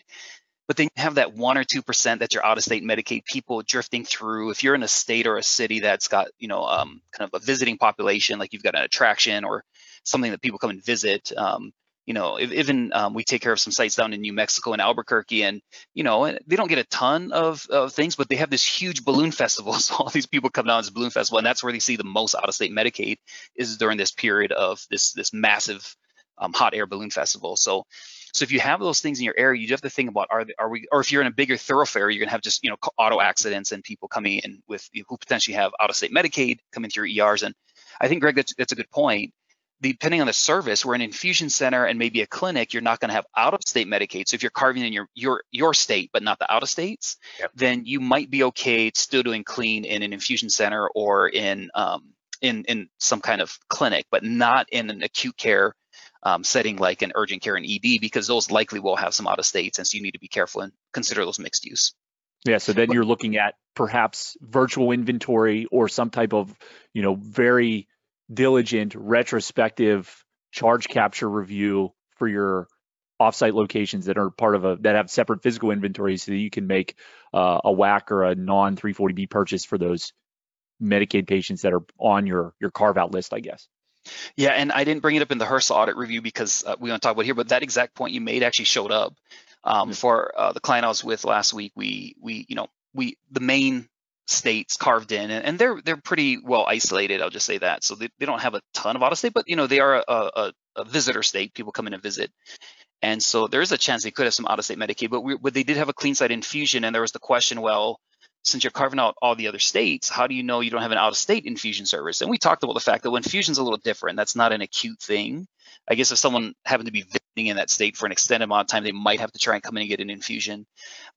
But then you have that one or two percent that's your out-of-state Medicaid people drifting through. If you're in a state or a city that's got you know um, kind of a visiting population, like you've got an attraction or something that people come and visit. Um, you know, even um, we take care of some sites down in New Mexico and Albuquerque, and you know, they don't get a ton of, of things, but they have this huge balloon festival. So all these people come down to this balloon festival, and that's where they see the most out-of-state Medicaid is during this period of this this massive um, hot air balloon festival. So, so if you have those things in your area, you do have to think about are are we, or if you're in a bigger thoroughfare, you're gonna have just you know auto accidents and people coming in with you who potentially have out-of-state Medicaid coming through your ERs. And I think Greg, that's, that's a good point depending on the service, we're an infusion center and maybe a clinic, you're not going to have out of state Medicaid. So if you're carving in your your your state, but not the out of states, yep. then you might be okay still doing clean in an infusion center or in um, in in some kind of clinic, but not in an acute care um, setting like an urgent care and ED because those likely will have some out of states, and so you need to be careful and consider those mixed use. Yeah, so then you're looking at perhaps virtual inventory or some type of, you know, very diligent retrospective charge capture review for your offsite locations that are part of a that have separate physical inventory so that you can make uh, a WAC or a non 340B purchase for those Medicaid patients that are on your your carve out list, I guess. Yeah, and I didn't bring it up in the HRSA audit review because uh, we want to talk about here, but that exact point you made actually showed up um, mm-hmm. for uh, the client I was with last week. We we you know we the main states carved in, and, and they're they're pretty well isolated. I'll just say that. So they, they don't have a ton of out of state, but you know they are a, a, a visitor state. People come in and visit, and so there is a chance they could have some out of state Medicaid. But, we, but they did have a clean site infusion, and there was the question, well, since you're carving out all the other states, how do you know you don't have an out of state infusion service? And we talked about the fact that when infusion's a little different, that's not an acute thing. I guess if someone happened to be visiting in that state for an extended amount of time, they might have to try and come in and get an infusion.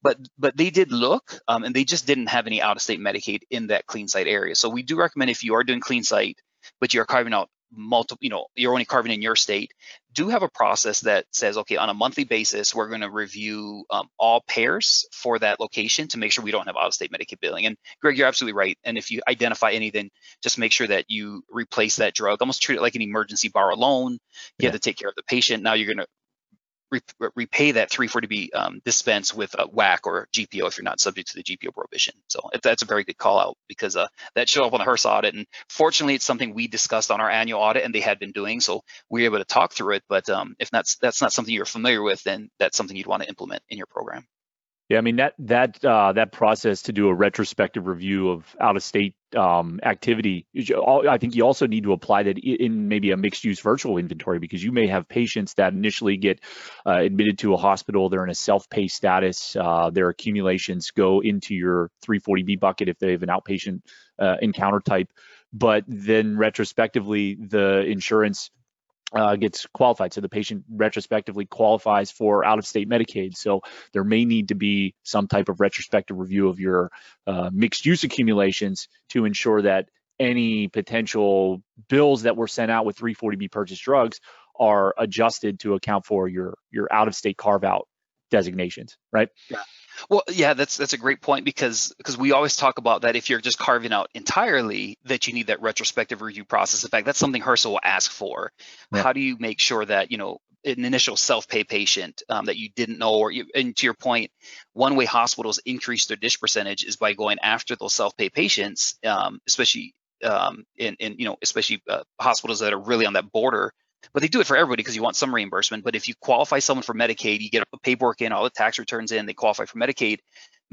But but they did look, um, and they just didn't have any out-of-state Medicaid in that clean site area. So we do recommend if you are doing clean site, but you're carving out multiple, you know, you're only carving in your state, do have a process that says, okay, on a monthly basis, we're going to review um, all pairs for that location to make sure we don't have out-of-state Medicaid billing. And Greg, you're absolutely right. And if you identify anything, just make sure that you replace that drug. Almost treat it like an emergency borrow loan. You yeah. have to take care of the patient. Now you're going to re- repay that 340B um, dispense with a WAC or GPO if you're not subject to the GPO prohibition. So that's a very good call out because uh, that showed up on the HRSA audit. And fortunately, it's something we discussed on our annual audit and they had been doing. So we were able to talk through it. But um, if that's, that's not something you're familiar with, then that's something you'd want to implement in your program. Yeah, I mean that that uh, that process to do a retrospective review of out of state um, activity. I think you also need to apply that in maybe a mixed use virtual inventory because you may have patients that initially get uh, admitted to a hospital. They're in a self pay status. Uh, their accumulations go into your 340B bucket if they have an outpatient uh, encounter type. But then retrospectively, the insurance uh, gets qualified. So the patient retrospectively qualifies for out of state Medicaid. So there may need to be some type of retrospective review of your uh, mixed use accumulations to ensure that any potential bills that were sent out with 340B purchased drugs are adjusted to account for your your out of state carve out designations, right? Yeah. Well, yeah, that's that's a great point because because we always talk about that if you're just carving out entirely, that you need that retrospective review process. In fact, that's something HRSA will ask for. How do you make sure that you know an initial self-pay patient um, that you didn't know, or you, and to your point, one way hospitals increase their DSH percentage is by going after those self-pay patients, um, especially um, in, in you know especially uh, hospitals that are really on that border but they do it for everybody because you want some reimbursement. But if you qualify someone for Medicaid, you get the paperwork in, all the tax returns in, they qualify for Medicaid.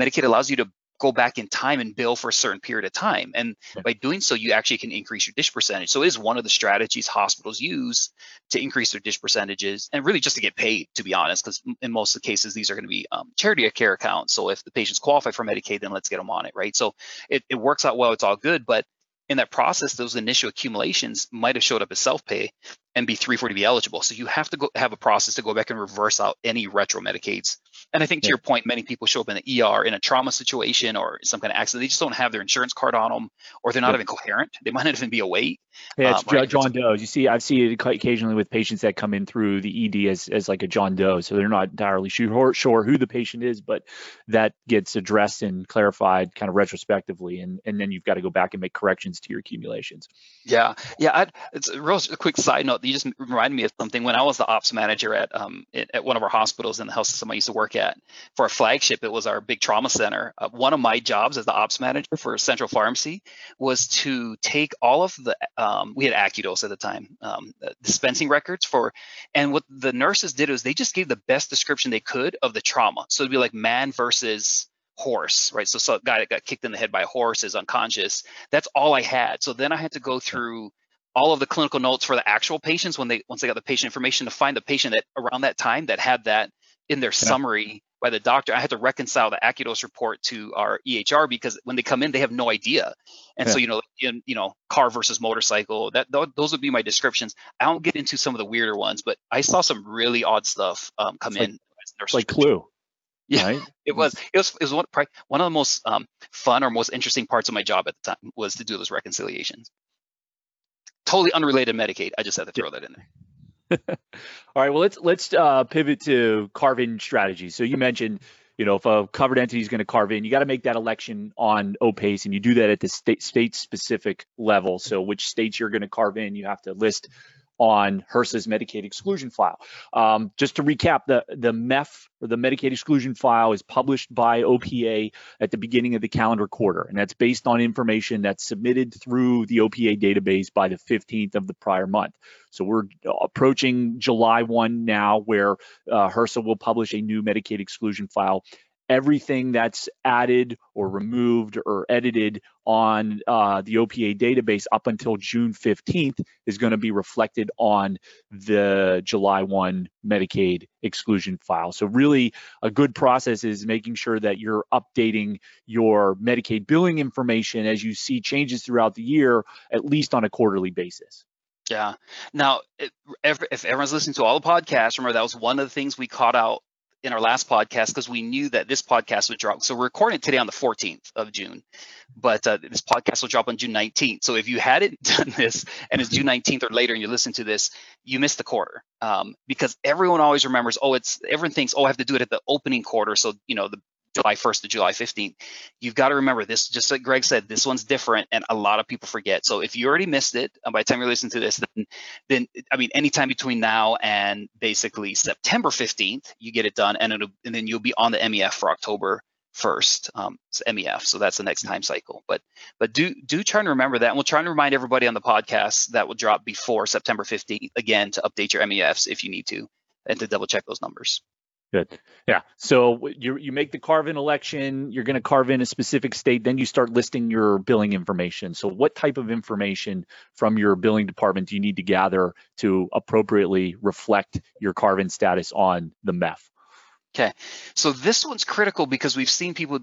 Medicaid allows you to go back in time and bill for a certain period of time. And by doing so, you actually can increase your DSH percentage. So it is one of the strategies hospitals use to increase their DSH percentages and really just to get paid, to be honest, because in most of the cases, these are going to be um, charity care accounts. So if the patients qualify for Medicaid, then let's get them on it, right? So it, it works out well. It's all good. But in that process, those initial accumulations might have showed up as self-pay and be 340B eligible. So you have to go have a process to go back and reverse out any retro Medicaids. And I think to yeah. your point, many people show up in the ER in a trauma situation or some kind of accident. They just don't have their insurance card on them, or they're not yeah. even coherent. They might not even be awake. Yeah, it's um? John Doe's. You see, I've seen it occasionally with patients that come in through the ED as, as like a John Doe. So they're not entirely sure, sure who the patient is, but that gets addressed and clarified kind of retrospectively. And, and then you've got to go back and make corrections to your accumulations. Yeah. Yeah. I'd, it's a real quick side note. You just reminded me of something. When I was the ops manager at um, at one of our hospitals in the health system I used to work at, for a flagship, it was our big trauma center. Uh, one of my jobs as the ops manager for Central Pharmacy was to take all of the um, we had AcuDose at the time, um, uh, dispensing records for, and what the nurses did was they just gave the best description they could of the trauma. So it'd be like man versus horse, right? So, so a guy that got kicked in the head by a horse is unconscious. That's all I had. So then I had to go through all of the clinical notes for the actual patients when they once they got the patient information to find the patient that around that time that had that in their yeah. summary by the doctor. I had to reconcile the AcuDose report to our EHR because when they come in, they have no idea. And yeah. so, you know, in, you know, car versus motorcycle, that those would be my descriptions. I don't get into some of the weirder ones, but I saw some really odd stuff um, come it's in. Like, like Clue. Yeah, right? it was. It was. It was one, one of the most um, fun or most interesting parts of my job at the time was to do those reconciliations. Totally unrelated Medicaid. I just had to throw yeah. that in there. All right. Well, let's let's uh, pivot to carve-in strategies. So you mentioned, you know, if a covered entity is going to carve in, you got to make that election on OPAIS, and you do that at the state state specific level. So which states you're going to carve in, you have to list on HRSA's Medicaid exclusion file. Um, just to recap, the, the MEF or the Medicaid exclusion file is published by OPA at the beginning of the calendar quarter, and that's based on information that's submitted through the OPA database by the 15th of the prior month. So we're approaching July 1 now, where uh, HRSA will publish a new Medicaid exclusion file everything that's added or removed or edited on uh, the OPA database up until June 15th is going to be reflected on the July 1 Medicaid exclusion file. So, really, a good process is making sure that you're updating your Medicaid billing information as you see changes throughout the year, at least on a quarterly basis. Yeah. Now, if everyone's listening to all the podcasts, remember that was one of the things we caught out in our last podcast because we knew that this podcast would drop. So we're recording today on the 14th of June, but uh, this podcast will drop on June 19th. So if you hadn't done this and it's June 19th or later and you listen to this, you missed the quarter um, because everyone always remembers, oh, it's everyone thinks, oh, I have to do it at the opening quarter. So, you know, the July 1st to July 15th. You've got to remember this, just like Greg said, this one's different and a lot of people forget. So if you already missed it, uh, by the time you're listening to this, then, then I mean, anytime between now and basically September 15th, you get it done and, and then you'll be on the MEF for October 1st, um, MEF. So that's the next time cycle. But but do do try to remember that. And we'll try to remind everybody on the podcast that will drop before September 15th again to update your MEFs if you need to and to double check those numbers. Good. Yeah. So you you make the carve in election, you're going to carve in a specific state, then you start listing your billing information. So what type of information from your billing department do you need to gather to appropriately reflect your carve in status on the MEF? Okay. So this one's critical because we've seen people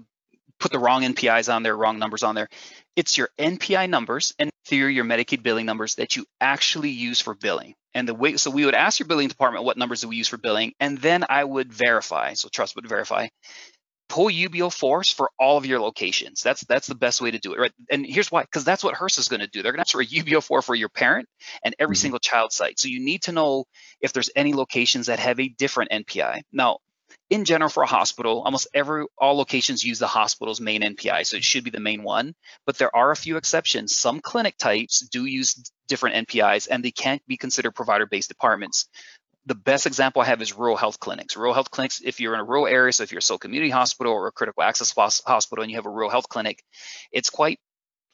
put the wrong NPIs on there, wrong numbers on there. It's your NPI numbers and theory your Medicaid billing numbers that you actually use for billing. And the way, so we would ask your billing department what numbers do we use for billing, and then I would verify. So Trust would verify. Pull UB04s for all of your locations. That's that's the best way to do it, right? And here's why, because that's what HRSA is going to do. They're going to ask for a UB04 for your parent and every mm-hmm. single child site. So you need to know if there's any locations that have a different NPI. Now, in general for a hospital, almost every all locations use the hospital's main NPI, so it should be the main one. But there are a few exceptions. Some clinic types do use different NPIs, and they can't be considered provider-based departments. The best example I have is rural health clinics. Rural health clinics, if you're in a rural area, so if you're a sole community hospital or a critical access hospital and you have a rural health clinic, it's quite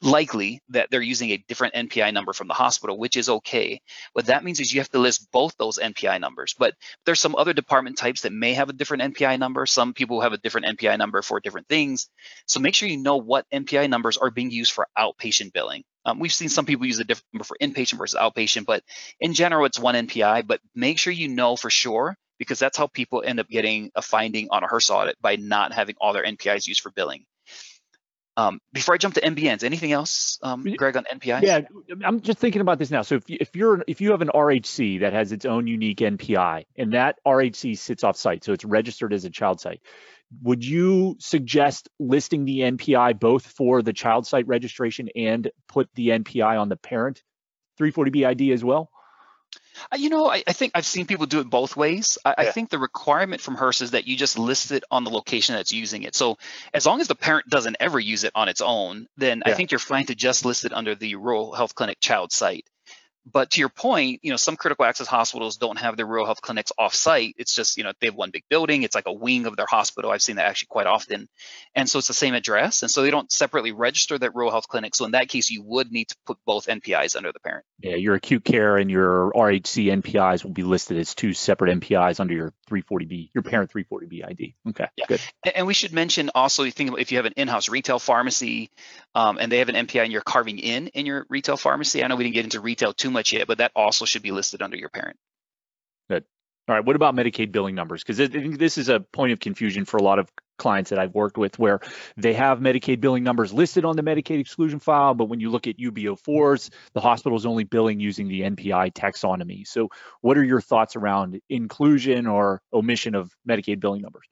likely that they're using a different NPI number from the hospital, which is okay. What that means is you have to list both those NPI numbers. But there's some other department types that may have a different NPI number. Some people have a different NPI number for different things. So make sure you know what NPI numbers are being used for outpatient billing. Um, we've seen some people use a different number for inpatient versus outpatient, but in general, it's one NPI. But make sure you know for sure because that's how people end up getting a finding on a HRSA audit by not having all their NPIs used for billing. Um, before I jump to MBNs, anything else, um, Greg, on NPIs? Yeah, I'm just thinking about this now. So if, if you're if you have an RHC that has its own unique NPI and that RHC sits off site, so it's registered as a child site, would you suggest listing the NPI both for the child site registration and put the NPI on the parent 340B ID as well? You know, I, I, think I've seen people do it both ways. I, yeah. I, think the requirement from HRSA is that you just list it on the location that's using it. So as long as the parent doesn't ever use it on its own, then yeah. I think you're fine to just list it under the rural health clinic child site. But to your point, you know, some critical access hospitals don't have their rural health clinics off-site. It's just, you know, they have one big building. It's like a wing of their hospital. I've seen that actually quite often, and so it's the same address, and so they don't separately register that rural health clinic. So in that case, you would need to put both NPIs under the parent. Yeah, your acute care and your RHC NPIs will be listed as two separate NPIs under your 340B, your parent 340B ID. Okay, yeah. good. And we should mention also, you think about if you have an in-house retail pharmacy, um, and they have an NPI and you're carving in in your retail pharmacy. I know we didn't get into retail too much yet, but that also should be listed under your parent. Good. All right. What about Medicaid billing numbers? Because I think this is a point of confusion for a lot of clients that I've worked with where they have Medicaid billing numbers listed on the Medicaid exclusion file, but when you look at UB04s, the hospital is only billing using the NPI taxonomy. So, what are your thoughts around inclusion or omission of Medicaid billing numbers?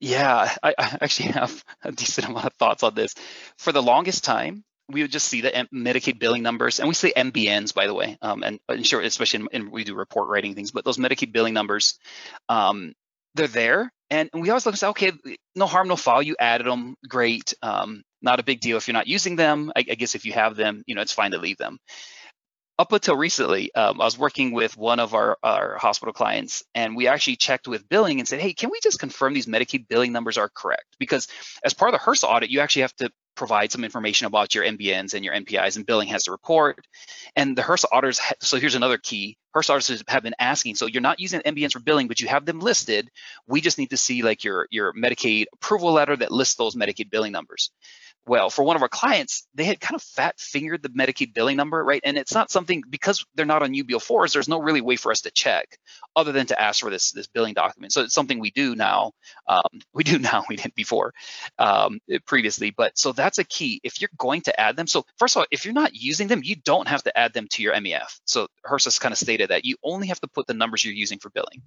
Yeah, I, I actually have a decent amount of thoughts on this. For the longest time, we would just see the Medicaid billing numbers, and we say MBNs, by the way, um, and sure, especially in, in, we do report writing things, but those Medicaid billing numbers, um, they're there, and, and, we always look and say, okay, no harm, no foul. You added them, great. Um, not a big deal if you're not using them. I, I, guess if you have them, you know, it's fine to leave them. Up until recently, um, I was working with one of our, our hospital clients, and we actually checked with billing and said, hey, can we just confirm these Medicaid billing numbers are correct? Because as part of the HRSA audit, you actually have to provide some information about your MBNs and your NPIs, and billing has to report. And the HRSA auditors, ha- so here's another key. HRSA auditors have been asking, so you're not using MBNs for billing, but you have them listed. We just need to see like your, your Medicaid approval letter that lists those Medicaid billing numbers well for one of our clients they had kind of fat fingered the medicaid billing number right? And it's not something because they're not on ub04s there's no really way for us to check other than to ask for this this billing document. So it's something we do now um, we do now we didn't before um, previously. But so that's a key. If you're going to add them so first of all if you're not using them you don't have to add them to your mef so HRSA's kind of stated that you only have to put the numbers you're using for billing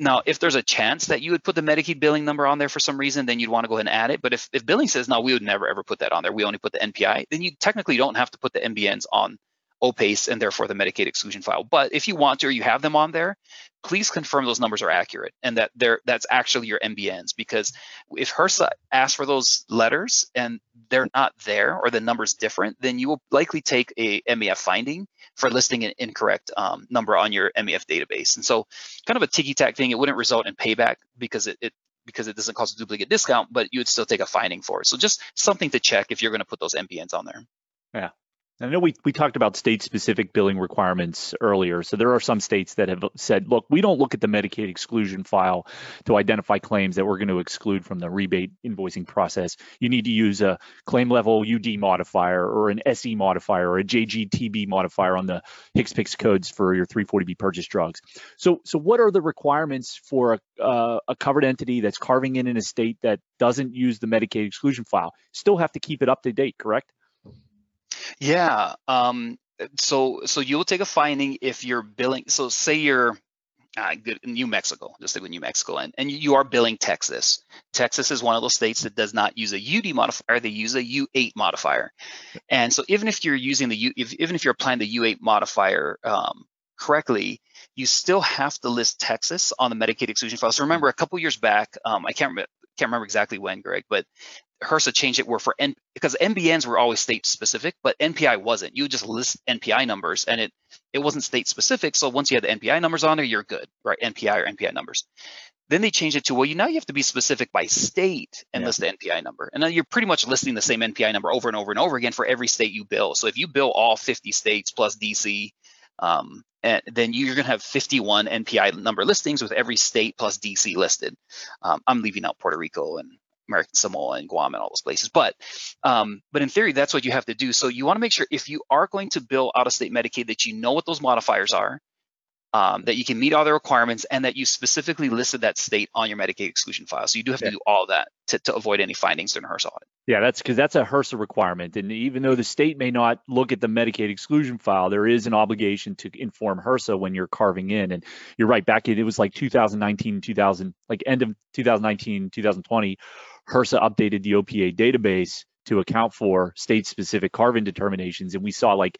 now, if there's a chance that you would put the Medicaid billing number on there for some reason, then you'd want to go ahead and add it. But if, if billing says, no, we would never ever put that on there, we only put the NPI, then you technically don't have to put the MBNs on OPAIS and therefore the Medicaid exclusion file. But if you want to or you have them on there, please confirm those numbers are accurate and that they're that's actually your MBNs because if HRSA asks for those letters and they're not there or the number's different, then you will likely take a MEF finding for listing an incorrect um, number on your MEF database. And so kind of a ticky-tack thing, it wouldn't result in payback because it, it because it doesn't cause a duplicate discount, but you would still take a finding for it. So just something to check if you're going to put those MBNs on there. Yeah. I know we, we talked about state specific billing requirements earlier. So there are some states that have said, look, we don't look at the Medicaid exclusion file to identify claims that we're going to exclude from the rebate invoicing process. You need to use a claim level UD modifier or an SE modifier or a JGTB modifier on the HCPCS codes for your 340B purchase drugs. So, so what are the requirements for a, uh, a covered entity that's carving in in a state that doesn't use the Medicaid exclusion file? Still have to keep it up to date, correct? Yeah. Um, so so you'll take a finding if you're billing. So say you're uh, New Mexico, just like with New Mexico, and, and you are billing Texas. Texas is one of those states that does not use a UD modifier; they use a U8 modifier. And so even if you're using the U, if, even if you're applying the U8 modifier um, correctly, you still have to list Texas on the Medicaid exclusion file. So remember, a couple years back, um, I can't can't remember exactly when, Greg, but HRSA changed it where for N because MBNs were always state specific, but NPI wasn't. You just list NPI numbers and it it wasn't state specific. So once you had the NPI numbers on there, you're good, right? NPI or NPI numbers. Then they changed it to well, you now you have to be specific by state and yeah. list the NPI number. And then you're pretty much listing the same NPI number over and over and over again for every state you bill. So if you bill all 50 states plus DC, um, and then you're going to have 51 NPI number listings with every state plus DC listed. Um, I'm leaving out Puerto Rico and American Samoa and Guam and all those places. But um, but in theory, that's what you have to do. So you want to make sure if you are going to bill out of state Medicaid that you know what those modifiers are, um, that you can meet all the requirements, and that you specifically listed that state on your Medicaid exclusion file. So you do have yeah. to do all that to, to avoid any findings during HRSA audit. Yeah, that's because that's a HRSA requirement. And even though the state may not look at the Medicaid exclusion file, there is an obligation to inform HRSA when you're carving in. And you're right, back in it was like 2019, 2000, like end of 2019, 2020, HRSA updated the OPA database to account for state specific carve-in determinations. And we saw like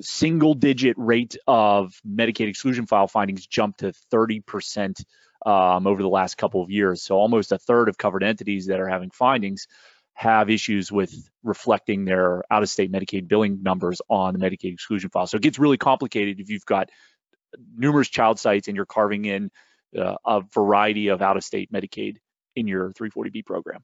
single digit rate of Medicaid exclusion file findings jumped to 30% um, over the last couple of years. So almost a third of covered entities that are having findings have issues with reflecting their out of state Medicaid billing numbers on the Medicaid exclusion file. So it gets really complicated if you've got numerous child sites and you're carving in uh, a variety of out of state Medicaid in your 340B program.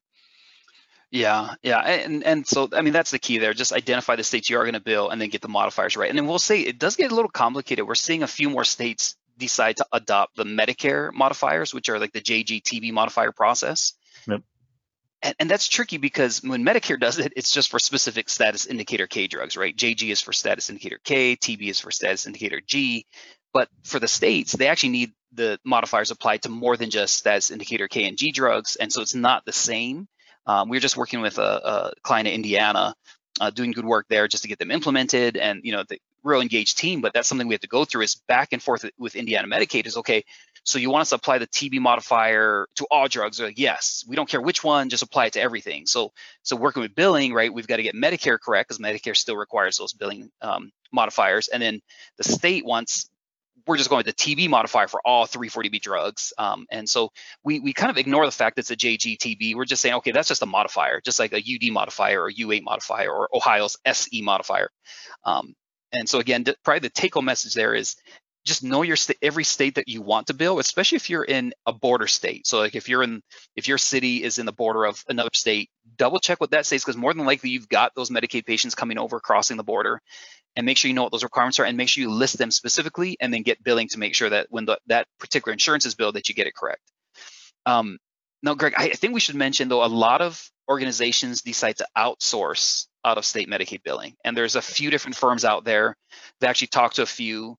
Yeah, yeah, and and so I mean that's the key there. Just identify the states you are going to bill, and then get the modifiers right. And then we'll say it does get a little complicated. We're seeing a few more states decide to adopt the Medicare modifiers, which are like the JGTB modifier process. Yep. And, and that's tricky because when Medicare does it, it's just for specific status indicator K drugs, right? JG is for status indicator K, TB is for status indicator G. But for the states, they actually need the modifiers applied to more than just status indicator K and G drugs. And so it's not the same. Um, we are just working with a, a client in Indiana, uh, doing good work there just to get them implemented and, you know, the real engaged team. But that's something we have to go through is back and forth with Indiana Medicaid is okay. So you want us to apply the TB modifier to all drugs? Like, yes, we don't care which one, just apply it to everything. So, so working with billing, right? We've got to get Medicare correct because Medicare still requires those billing um, modifiers, and then the state wants we're just going with the TB modifier for all 340B drugs. Um, and so we, we kind of ignore the fact that it's a JGTB. We're just saying, okay, that's just a modifier, just like a UD modifier or U8 modifier or Ohio's SE modifier. Um, and so again, probably the take home message there is just know your state, every state that you want to bill, especially if you're in a border state. So like if you're in, if your city is in the border of another state, double check what that states because more than likely you've got those Medicaid patients coming over crossing the border and make sure you know what those requirements are and make sure you list them specifically and then get billing to make sure that when the, that particular insurance is billed that you get it correct. Um, now, Greg, I, I think we should mention though a lot of organizations decide to outsource out of state Medicaid billing. And there's a few different firms out there that actually talk to a few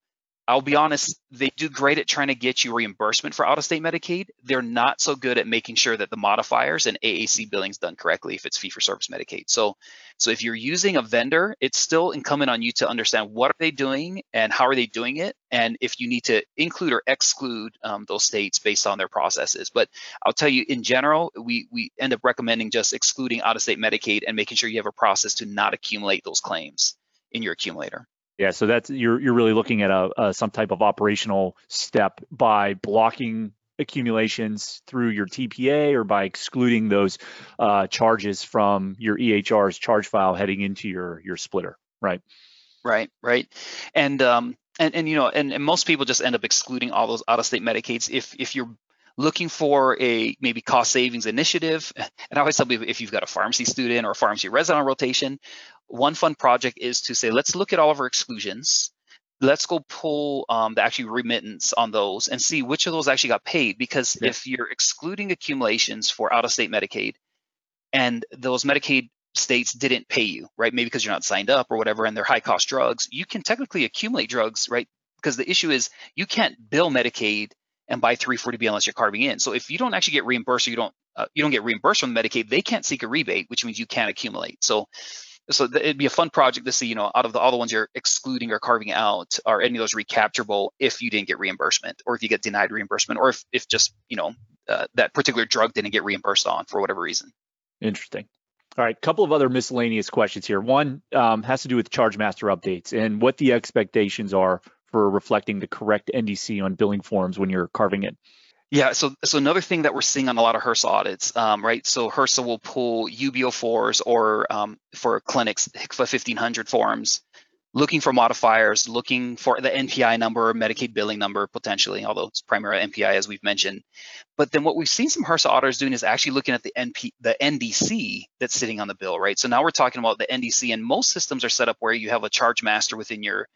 I'll be honest, they do great at trying to get you reimbursement for out of state Medicaid. They're not so good at making sure that the modifiers and AAC billing is done correctly if it's fee for service Medicaid. So, so if you're using a vendor, it's still incumbent on you to understand what are they doing and how are they doing it, and if you need to include or exclude um, those states based on their processes. But I'll tell you, in general, we we end up recommending just excluding out of state Medicaid and making sure you have a process to not accumulate those claims in your accumulator. Yeah, so that's you're you're really looking at a, a some type of operational step by blocking accumulations through your TPA or by excluding those uh, charges from your EHR's charge file heading into your your splitter, right? Right, right, and um, and and you know, and, and most people just end up excluding all those out of state Medicaids if if you're looking for a maybe cost savings initiative. And I always tell people if you've got a pharmacy student or a pharmacy resident on rotation, one fun project is to say, let's look at all of our exclusions. Let's go pull um, the actual remittance on those and see which of those actually got paid. Because yeah. if you're excluding accumulations for out of state Medicaid and those Medicaid states didn't pay you, right? Maybe because you're not signed up or whatever, and they're high cost drugs, you can technically accumulate drugs, right? Because the issue is you can't bill Medicaid and buy 340B unless you're carving in. So if you don't actually get reimbursed or you don't uh, you don't get reimbursed from Medicaid, they can't seek a rebate, which means you can't accumulate. So so it'd be a fun project to see, you know, out of the, all the ones you're excluding or carving out, are any of those recapturable if you didn't get reimbursement, or if you get denied reimbursement, or if if just you know uh, that particular drug didn't get reimbursed on for whatever reason. Interesting. All right, couple of other miscellaneous questions here. One um, has to do with charge master updates and what the expectations are for reflecting the correct NDC on billing forms when you're carving it. Yeah, so so another thing that we're seeing on a lot of HRSA audits, um, right? So HRSA will pull UB04s or um, for clinics HCFA 1500 forms, looking for modifiers, looking for the NPI number, Medicaid billing number potentially, although it's primarily NPI as we've mentioned. But then what we've seen some HRSA auditors doing is actually looking at the NP, the NDC that's sitting on the bill, right? So now we're talking about the NDC, and most systems are set up where you have a charge master within your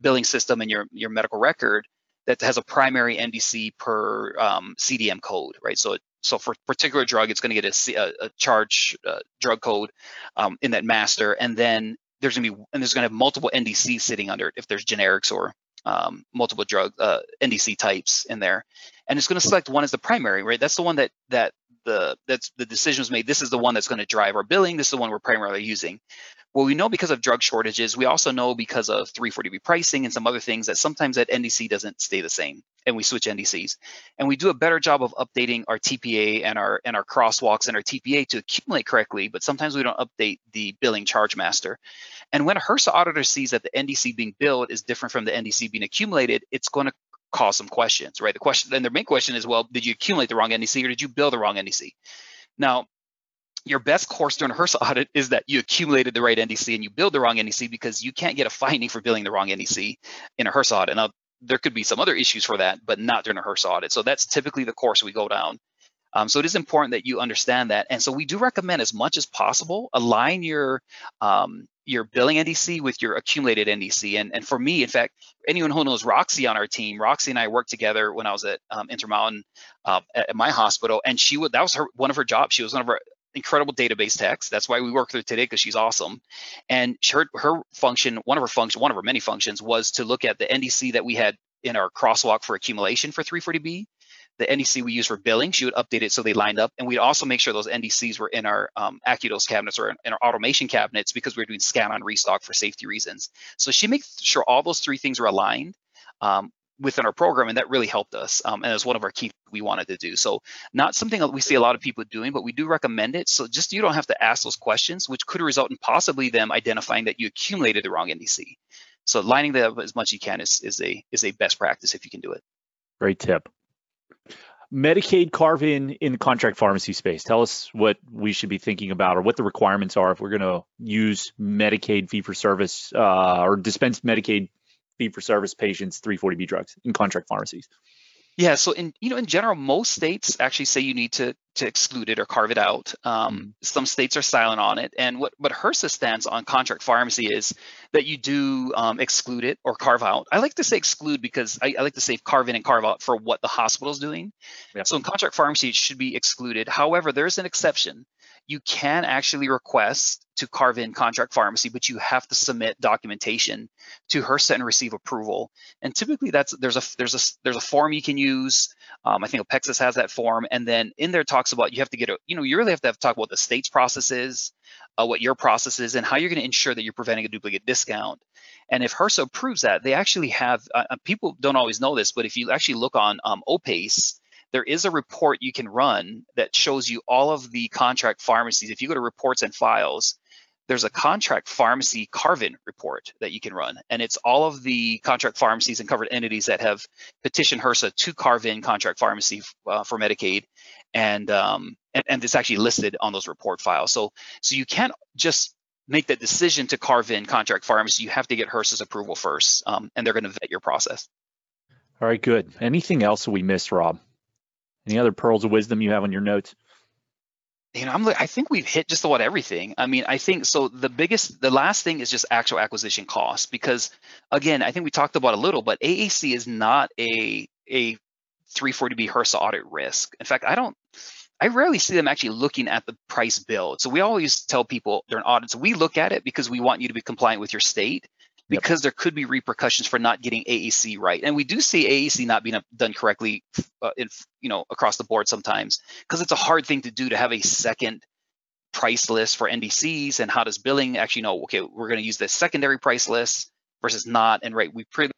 billing system and your your medical record that has a primary NDC per um, CDM code, right? So so for particular drug, it's going to get a, charge uh, drug code um, in that master, and then there's going to be and there's going to have multiple NDCs sitting under it if there's generics or um, multiple drug uh, NDC types in there, and it's going to select one as the primary, right? That's the one that that the that's the decision was made. This is the one that's going to drive our billing. This is the one we're primarily using. Well, we know because of drug shortages. We also know because of 340B pricing and some other things that sometimes that NDC doesn't stay the same, and we switch NDCs. And we do a better job of updating our TPA and our and our crosswalks and our TPA to accumulate correctly, but sometimes we don't update the billing charge master. And when a HRSA auditor sees that the NDC being billed is different from the NDC being accumulated, it's going to cause some questions, right? The question, then their main question is, well, did you accumulate the wrong NDC or did you bill the wrong NDC? Now, your best course during a HRSA audit is that you accumulated the right NDC and you build the wrong NDC because you can't get a finding for billing the wrong NDC in a HRSA audit. Now, there could be some other issues for that, but not during a HRSA audit. So that's typically the course we go down. Um, so it is important that you understand that. And so we do recommend as much as possible align your um, your billing NDC with your accumulated NDC. And, and for me, in fact, anyone who knows Roxy on our team, Roxy and I worked together when I was at um, Intermountain uh, at, at, my hospital, and she would that was her one of her jobs. She was one of our incredible database techs. That's why we work with her today because she's awesome. And her her function, one of her function, one of her many functions was to look at the NDC that we had in our crosswalk for accumulation for 340B the NDC we use for billing, she would update it so they lined up. And we'd also make sure those NDCs were in our um, AcuDose cabinets or in, our automation cabinets because we are doing scan on restock for safety reasons. So she makes sure all those three things were aligned um, within our program, and that really helped us. Um, and was one of our key we wanted to do. So not something that we see a lot of people doing, but we do recommend it. So just you don't have to ask those questions, which could result in possibly them identifying that you accumulated the wrong NDC. So lining that up as much as you can is, is a is a best practice if you can do it. Great tip. Medicaid carve in in the contract pharmacy space. Tell us what we should be thinking about or what the requirements are if we're going to use Medicaid fee for service uh, or dispense Medicaid fee for service patients 340B drugs in contract pharmacies. Yeah, so in you know in general, most states actually say you need to to exclude it or carve it out. Um, mm-hmm. Some states are silent on it, and what what HRSA stands on contract pharmacy is that you do um, exclude it or carve out. I like to say exclude because I, I, like to say carve in and carve out for what the hospital is doing. Yeah. So in contract pharmacy, it should be excluded. However, there's an exception you can actually request to carve in contract pharmacy, but you have to submit documentation to HRSA and receive approval. And typically, that's there's a there's a there's a form you can use. Um, I think Apexus has that form, and then in there talks about you have to get a you know you really have to, have to talk about the state's processes, uh, what your process is, and how you're going to ensure that you're preventing a duplicate discount. And if HRSA approves that, they actually have uh, uh, people don't always know this, but if you actually look on um, OPAIS there is a report you can run that shows you all of the contract pharmacies. If you go to reports and files, there's a contract pharmacy carve-in report that you can run, and it's all of the contract pharmacies and covered entities that have petitioned HRSA to carve-in contract pharmacy uh, for Medicaid, and, um, and and it's actually listed on those report files. So so you can't just make that decision to carve in contract pharmacy. You have to get HRSA's approval first, um, and they're going to vet your process. All right, good. Anything else we missed, Rob? Any other pearls of wisdom you have on your notes? you know, I'm I think we've hit just about everything. I mean, I think so. The biggest, the last thing is just actual acquisition costs, because again, I think we talked about a little, but AAC is not a a 340B HRSA audit risk. In fact, I don't, I rarely see them actually looking at the price bill. So we always tell people during audits, we look at it because we want you to be compliant with your state because yep. there could be repercussions for not getting AAC right. And we do see AAC not being done correctly, uh, in, you know, across the board sometimes because it's a hard thing to do to have a second price list for NDCs and how does billing actually know, okay, we're going to use this secondary price list versus not. And right, we pre-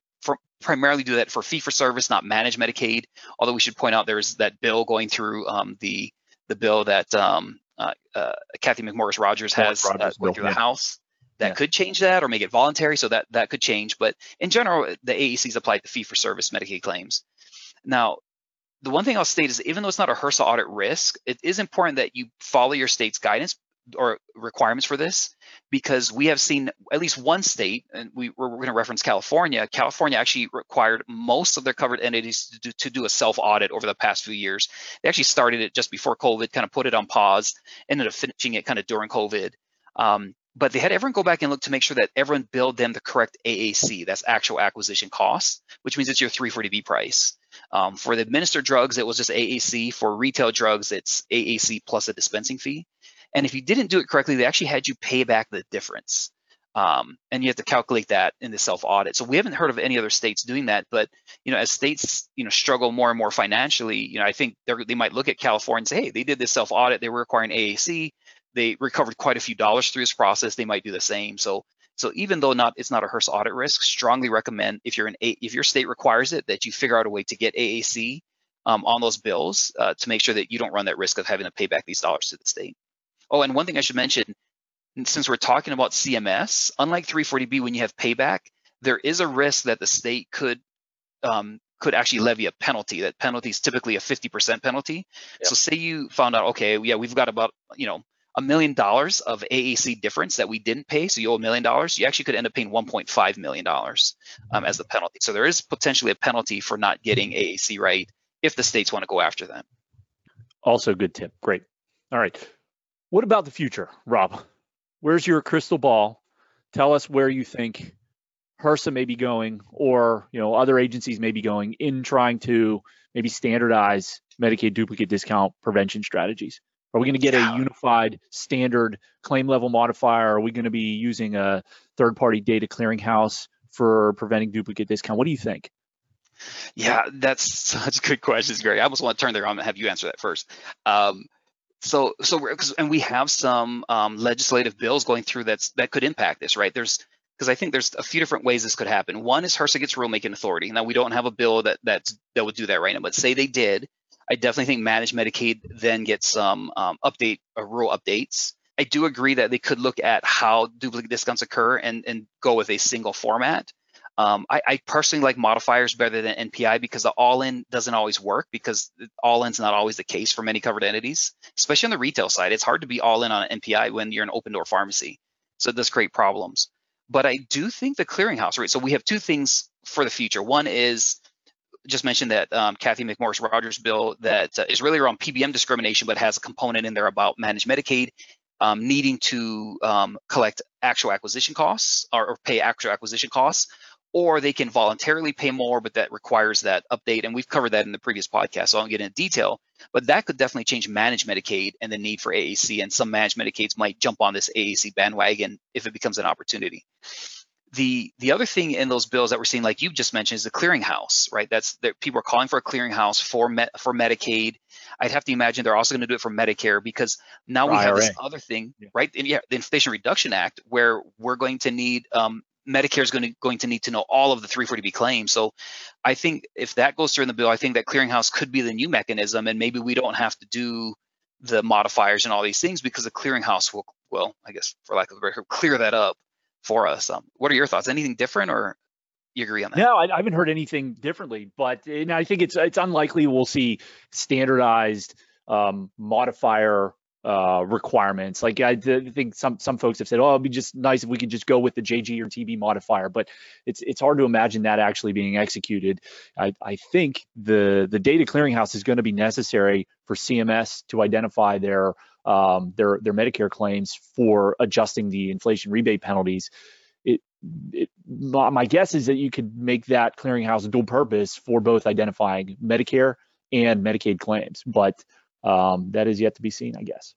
primarily do that for fee for service, not managed Medicaid. Although we should point out there's that bill going through um, the the bill that um, uh, uh, Cathy McMorris Rodgers has uh, going through the House that yeah. could change that or make it voluntary. So that that could change. But in general, the AACs apply to fee for service Medicaid claims. Now, the one thing I'll state is even though it's not a HRSA audit risk, it is important that you follow your state's guidance or requirements for this because we have seen at least one state, and we, are going to reference California. California actually required most of their covered entities to do, to do a self audit over the past few years. They actually started it just before COVID, kind of put it on pause, ended up finishing it kind of during COVID. Um, but they had everyone go back and look to make sure that everyone billed them the correct AAC, that's actual acquisition cost, which means it's your 340B price. Um, for the administered drugs, it was just AAC. For retail drugs, it's AAC plus a dispensing fee. And if you didn't do it correctly, they actually had you pay back the difference. Um, and you have to calculate that in the self audit. So we haven't heard of any other states doing that. But you know, as states you know struggle more and more financially, you know, I think they might look at California and say, hey, they did this self audit, they were requiring AAC, they recovered quite a few dollars through this process. They might do the same. So so even though not it's not a HRSA audit risk, strongly recommend if you're an a, if your state requires it that you figure out a way to get AAC um, on those bills uh, to make sure that you don't run that risk of having to pay back these dollars to the state. Oh, and one thing I should mention, since we're talking about CMS, unlike 340B, when you have payback, there is a risk that the state could um, could actually levy a penalty. That penalty is typically a 50% penalty. Yep. So say you found out, okay, yeah, we've got about you know a million dollars of AAC difference that we didn't pay, so you owe a million dollars, you actually could end up paying 1.5 million dollars um, as the penalty. So there is potentially a penalty for not getting AAC right if the states want to go after them. Also, good tip. Great. All right. What about the future, Rob? Where's your crystal ball? Tell us where you think HRSA may be going, or you know other agencies may be going in trying to maybe standardize Medicaid duplicate discount prevention strategies. Are we going to get a unified standard claim level modifier? Are we going to be using a third party data clearinghouse for preventing duplicate discount? What do you think? Yeah, that's such good questions, Gary. I almost want to turn there on and have you answer that first. Um, so so and we have some um, legislative bills going through that's that could impact this right there's because I think there's a few different ways this could happen. One is HRSA gets rulemaking authority. Now we don't have a bill that that's that would do that right now, but say they did, I definitely think managed Medicaid then gets some um, update or uh, rule updates. I do agree that they could look at how duplicate discounts occur and and go with a single format. Um, I, I, personally like modifiers better than NPI because the all-in doesn't always work because all-in's not always the case for many covered entities, especially on the retail side. It's hard to be all-in on an NPI when you're an open door pharmacy. So it does create problems. But I do think the clearinghouse, right? So we have two things for the future. One is just mentioned that um, Cathy McMorris Rodgers bill that uh, is really around PBM discrimination, but has a component in there about managed Medicaid um, needing to um, collect actual acquisition costs or, or, pay actual acquisition costs or they can voluntarily pay more, but that requires that update. And we've covered that in the previous podcast, so I won't get into detail. But that could definitely change managed Medicaid and the need for AAC. And some managed Medicaids might jump on this AAC bandwagon if it becomes an opportunity. The the other thing in those bills that we're seeing, like you just mentioned, is the clearinghouse, right? That's that people are calling for a clearinghouse for Met, for Medicaid. I'd have to imagine they're also going to do it for Medicare because now we IRA. have this other thing, yeah. right? And yeah, the Inflation Reduction Act, where we're going to need um, Medicare is going to going to need to know all of the 340B claims. So I think if that goes through in the bill, I think that clearinghouse could be the new mechanism, and maybe we don't have to do the modifiers and all these things because the clearinghouse will well, I guess for lack of a better clear that up for us. Um, what are your thoughts? Anything different, or you agree on that? No, I, I haven't heard anything differently, but and I think it's it's unlikely we'll see standardized um, modifier uh, requirements. Like I think some some folks have said, oh, it'd be just nice if we could just go with the JG or TB modifier, but it's it's hard to imagine that actually being executed. I, I think the the data clearinghouse is going to be necessary for CMS to identify their um, their their Medicare claims for adjusting the inflation rebate penalties. It, it, my guess is that you could make that clearinghouse dual purpose for both identifying Medicare and Medicaid claims, but um, that is yet to be seen, I guess.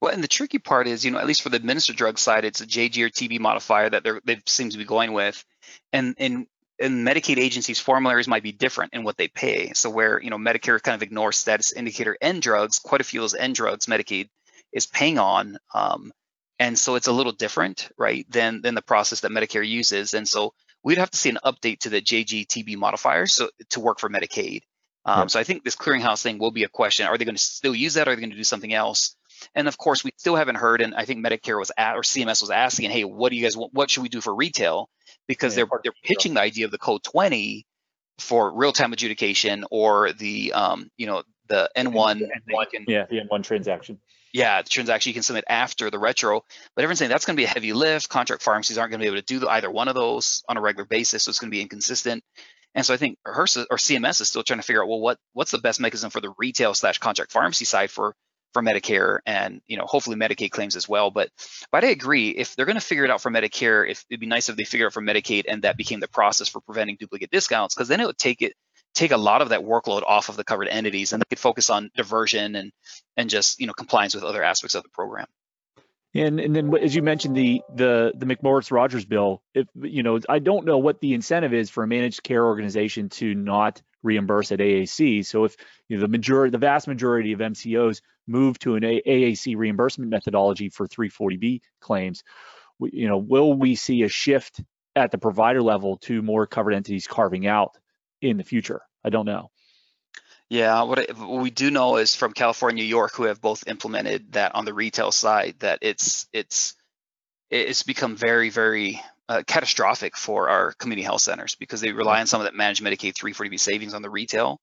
Well, and the tricky part is, you know, at least for the administered drug side, it's a JG or TB modifier that they're, they seem to be going with, and and and Medicaid agencies' formularies might be different in what they pay. So where you know Medicare kind of ignores status indicator N drugs, quite a few of those N drugs Medicaid is paying on, um, and so it's a little different, right, than than the process that Medicare uses. And so we'd have to see an update to the JG TB modifier so to work for Medicaid. Um. So I think this clearinghouse thing will be a question. Are they going to still use that? Or are they going to do something else? And of course, we still haven't heard. And I think Medicare was at or CMS was asking, "Hey, what do you guys? What should we do for retail?" Because yeah, they're they're pitching the idea of the code 20 for real-time adjudication or the um, you know the N1. N1 yeah, the N1 transaction. Yeah, the transaction you can submit after the retro, but everyone's saying that's going to be a heavy lift. Contract pharmacies aren't going to be able to do either one of those on a regular basis, so it's going to be inconsistent. And so I think HRSA or CMS is still trying to figure out, well, what what's the best mechanism for the retail slash contract pharmacy side for for Medicare and you know hopefully Medicaid claims as well. But but I agree if they're going to figure it out for Medicare, if it'd be nice if they figure it out for Medicaid and that became the process for preventing duplicate discounts, because then it would take it take a lot of that workload off of the covered entities and they could focus on diversion and and just you know compliance with other aspects of the program. And and then as you mentioned the the the McMorris Rodgers bill, if you know I don't know what the incentive is for a managed care organization to not reimburse at AAC. So if you know, the majority, the vast majority of MCOs move to an AAC reimbursement methodology for 340B claims, you know, will we see a shift at the provider level to more covered entities carving out in the future? I don't know. Yeah, what, what, we do know is from California, New York, who have both implemented that on the retail side, that it's it's it's become very very uh, catastrophic for our community health centers because they rely on some of that managed Medicaid 340B savings on the retail,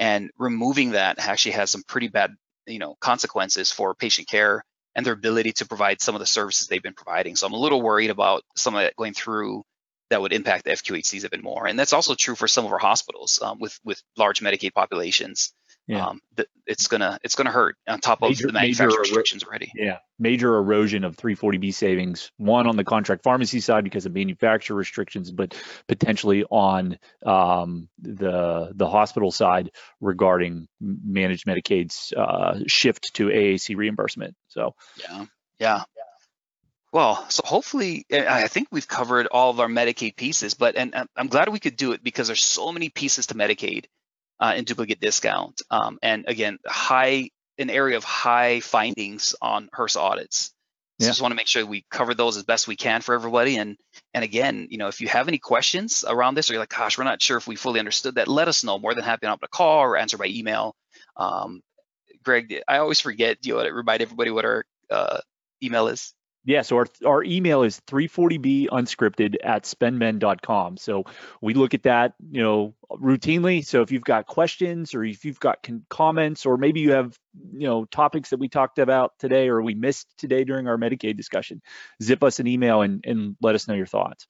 and removing that actually has some pretty bad you know consequences for patient care and their ability to provide some of the services they've been providing. So I'm a little worried about some of that going through that would impact the FQHCs even more. And that's also true for some of our hospitals um, with with large Medicaid populations. Yeah. Um, it's gonna it's gonna hurt on top of major, the manufacturer restrictions already. Yeah, major erosion of 340B savings. One on the contract pharmacy side because of manufacturer restrictions, but potentially on um, the the hospital side regarding managed Medicaid's uh, shift to AAC reimbursement. So yeah, yeah. Well, so hopefully, I think we've covered all of our Medicaid pieces, but and I'm glad we could do it because there's so many pieces to Medicaid uh, and duplicate discount. Um, and again, high an area of high findings on HRSA audits. So yeah. just want to make sure we cover those as best we can for everybody. And and again, you know, if you have any questions around this, or you're like, gosh, we're not sure if we fully understood that, let us know. More than happy to hop a call or answer by email. Um, Greg, I always forget. Do You know, to remind everybody what our uh, email is yeah, so our, our email is 340b unscripted at spendmend.com. So we look at that, you know, routinely. So if you've got questions or if you've got con- comments or maybe you have, you know, topics that we talked about today or we missed today during our Medicaid discussion, zip us an email and, and let us know your thoughts.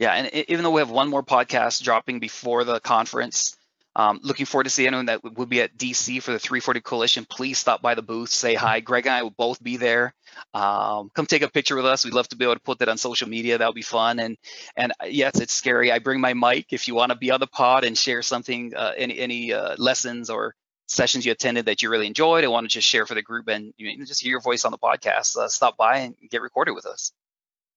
Yeah, and even though we have one more podcast dropping before the conference, um, looking forward to seeing anyone that will be at DC for the 340 Coalition. Please stop by the booth, say hi. Greg and I will both be there. Um, come take a picture with us. We'd love to be able to put that on social media. That'll be fun. And and uh, yes, it's scary. I bring my mic if you want to be on the pod and share something, uh, any any uh, lessons or sessions you attended that you really enjoyed. I want to just share for the group and you know, just hear your voice on the podcast. Uh, stop by and get recorded with us.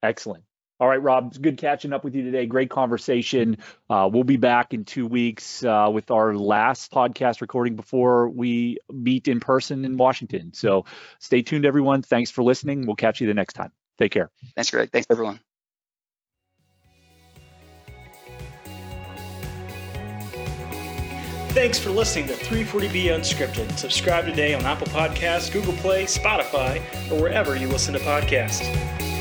Excellent. All right, Rob, it's good catching up with you today. Great conversation. Uh, we'll be back in two weeks uh, with our last podcast recording before we meet in person in Washington. So stay tuned, everyone. Thanks for listening. We'll catch you the next time. Take care. Thanks, Greg. Thanks, everyone. Thanks for listening to 340B Unscripted. Subscribe today on Apple Podcasts, Google Play, Spotify, or wherever you listen to podcasts.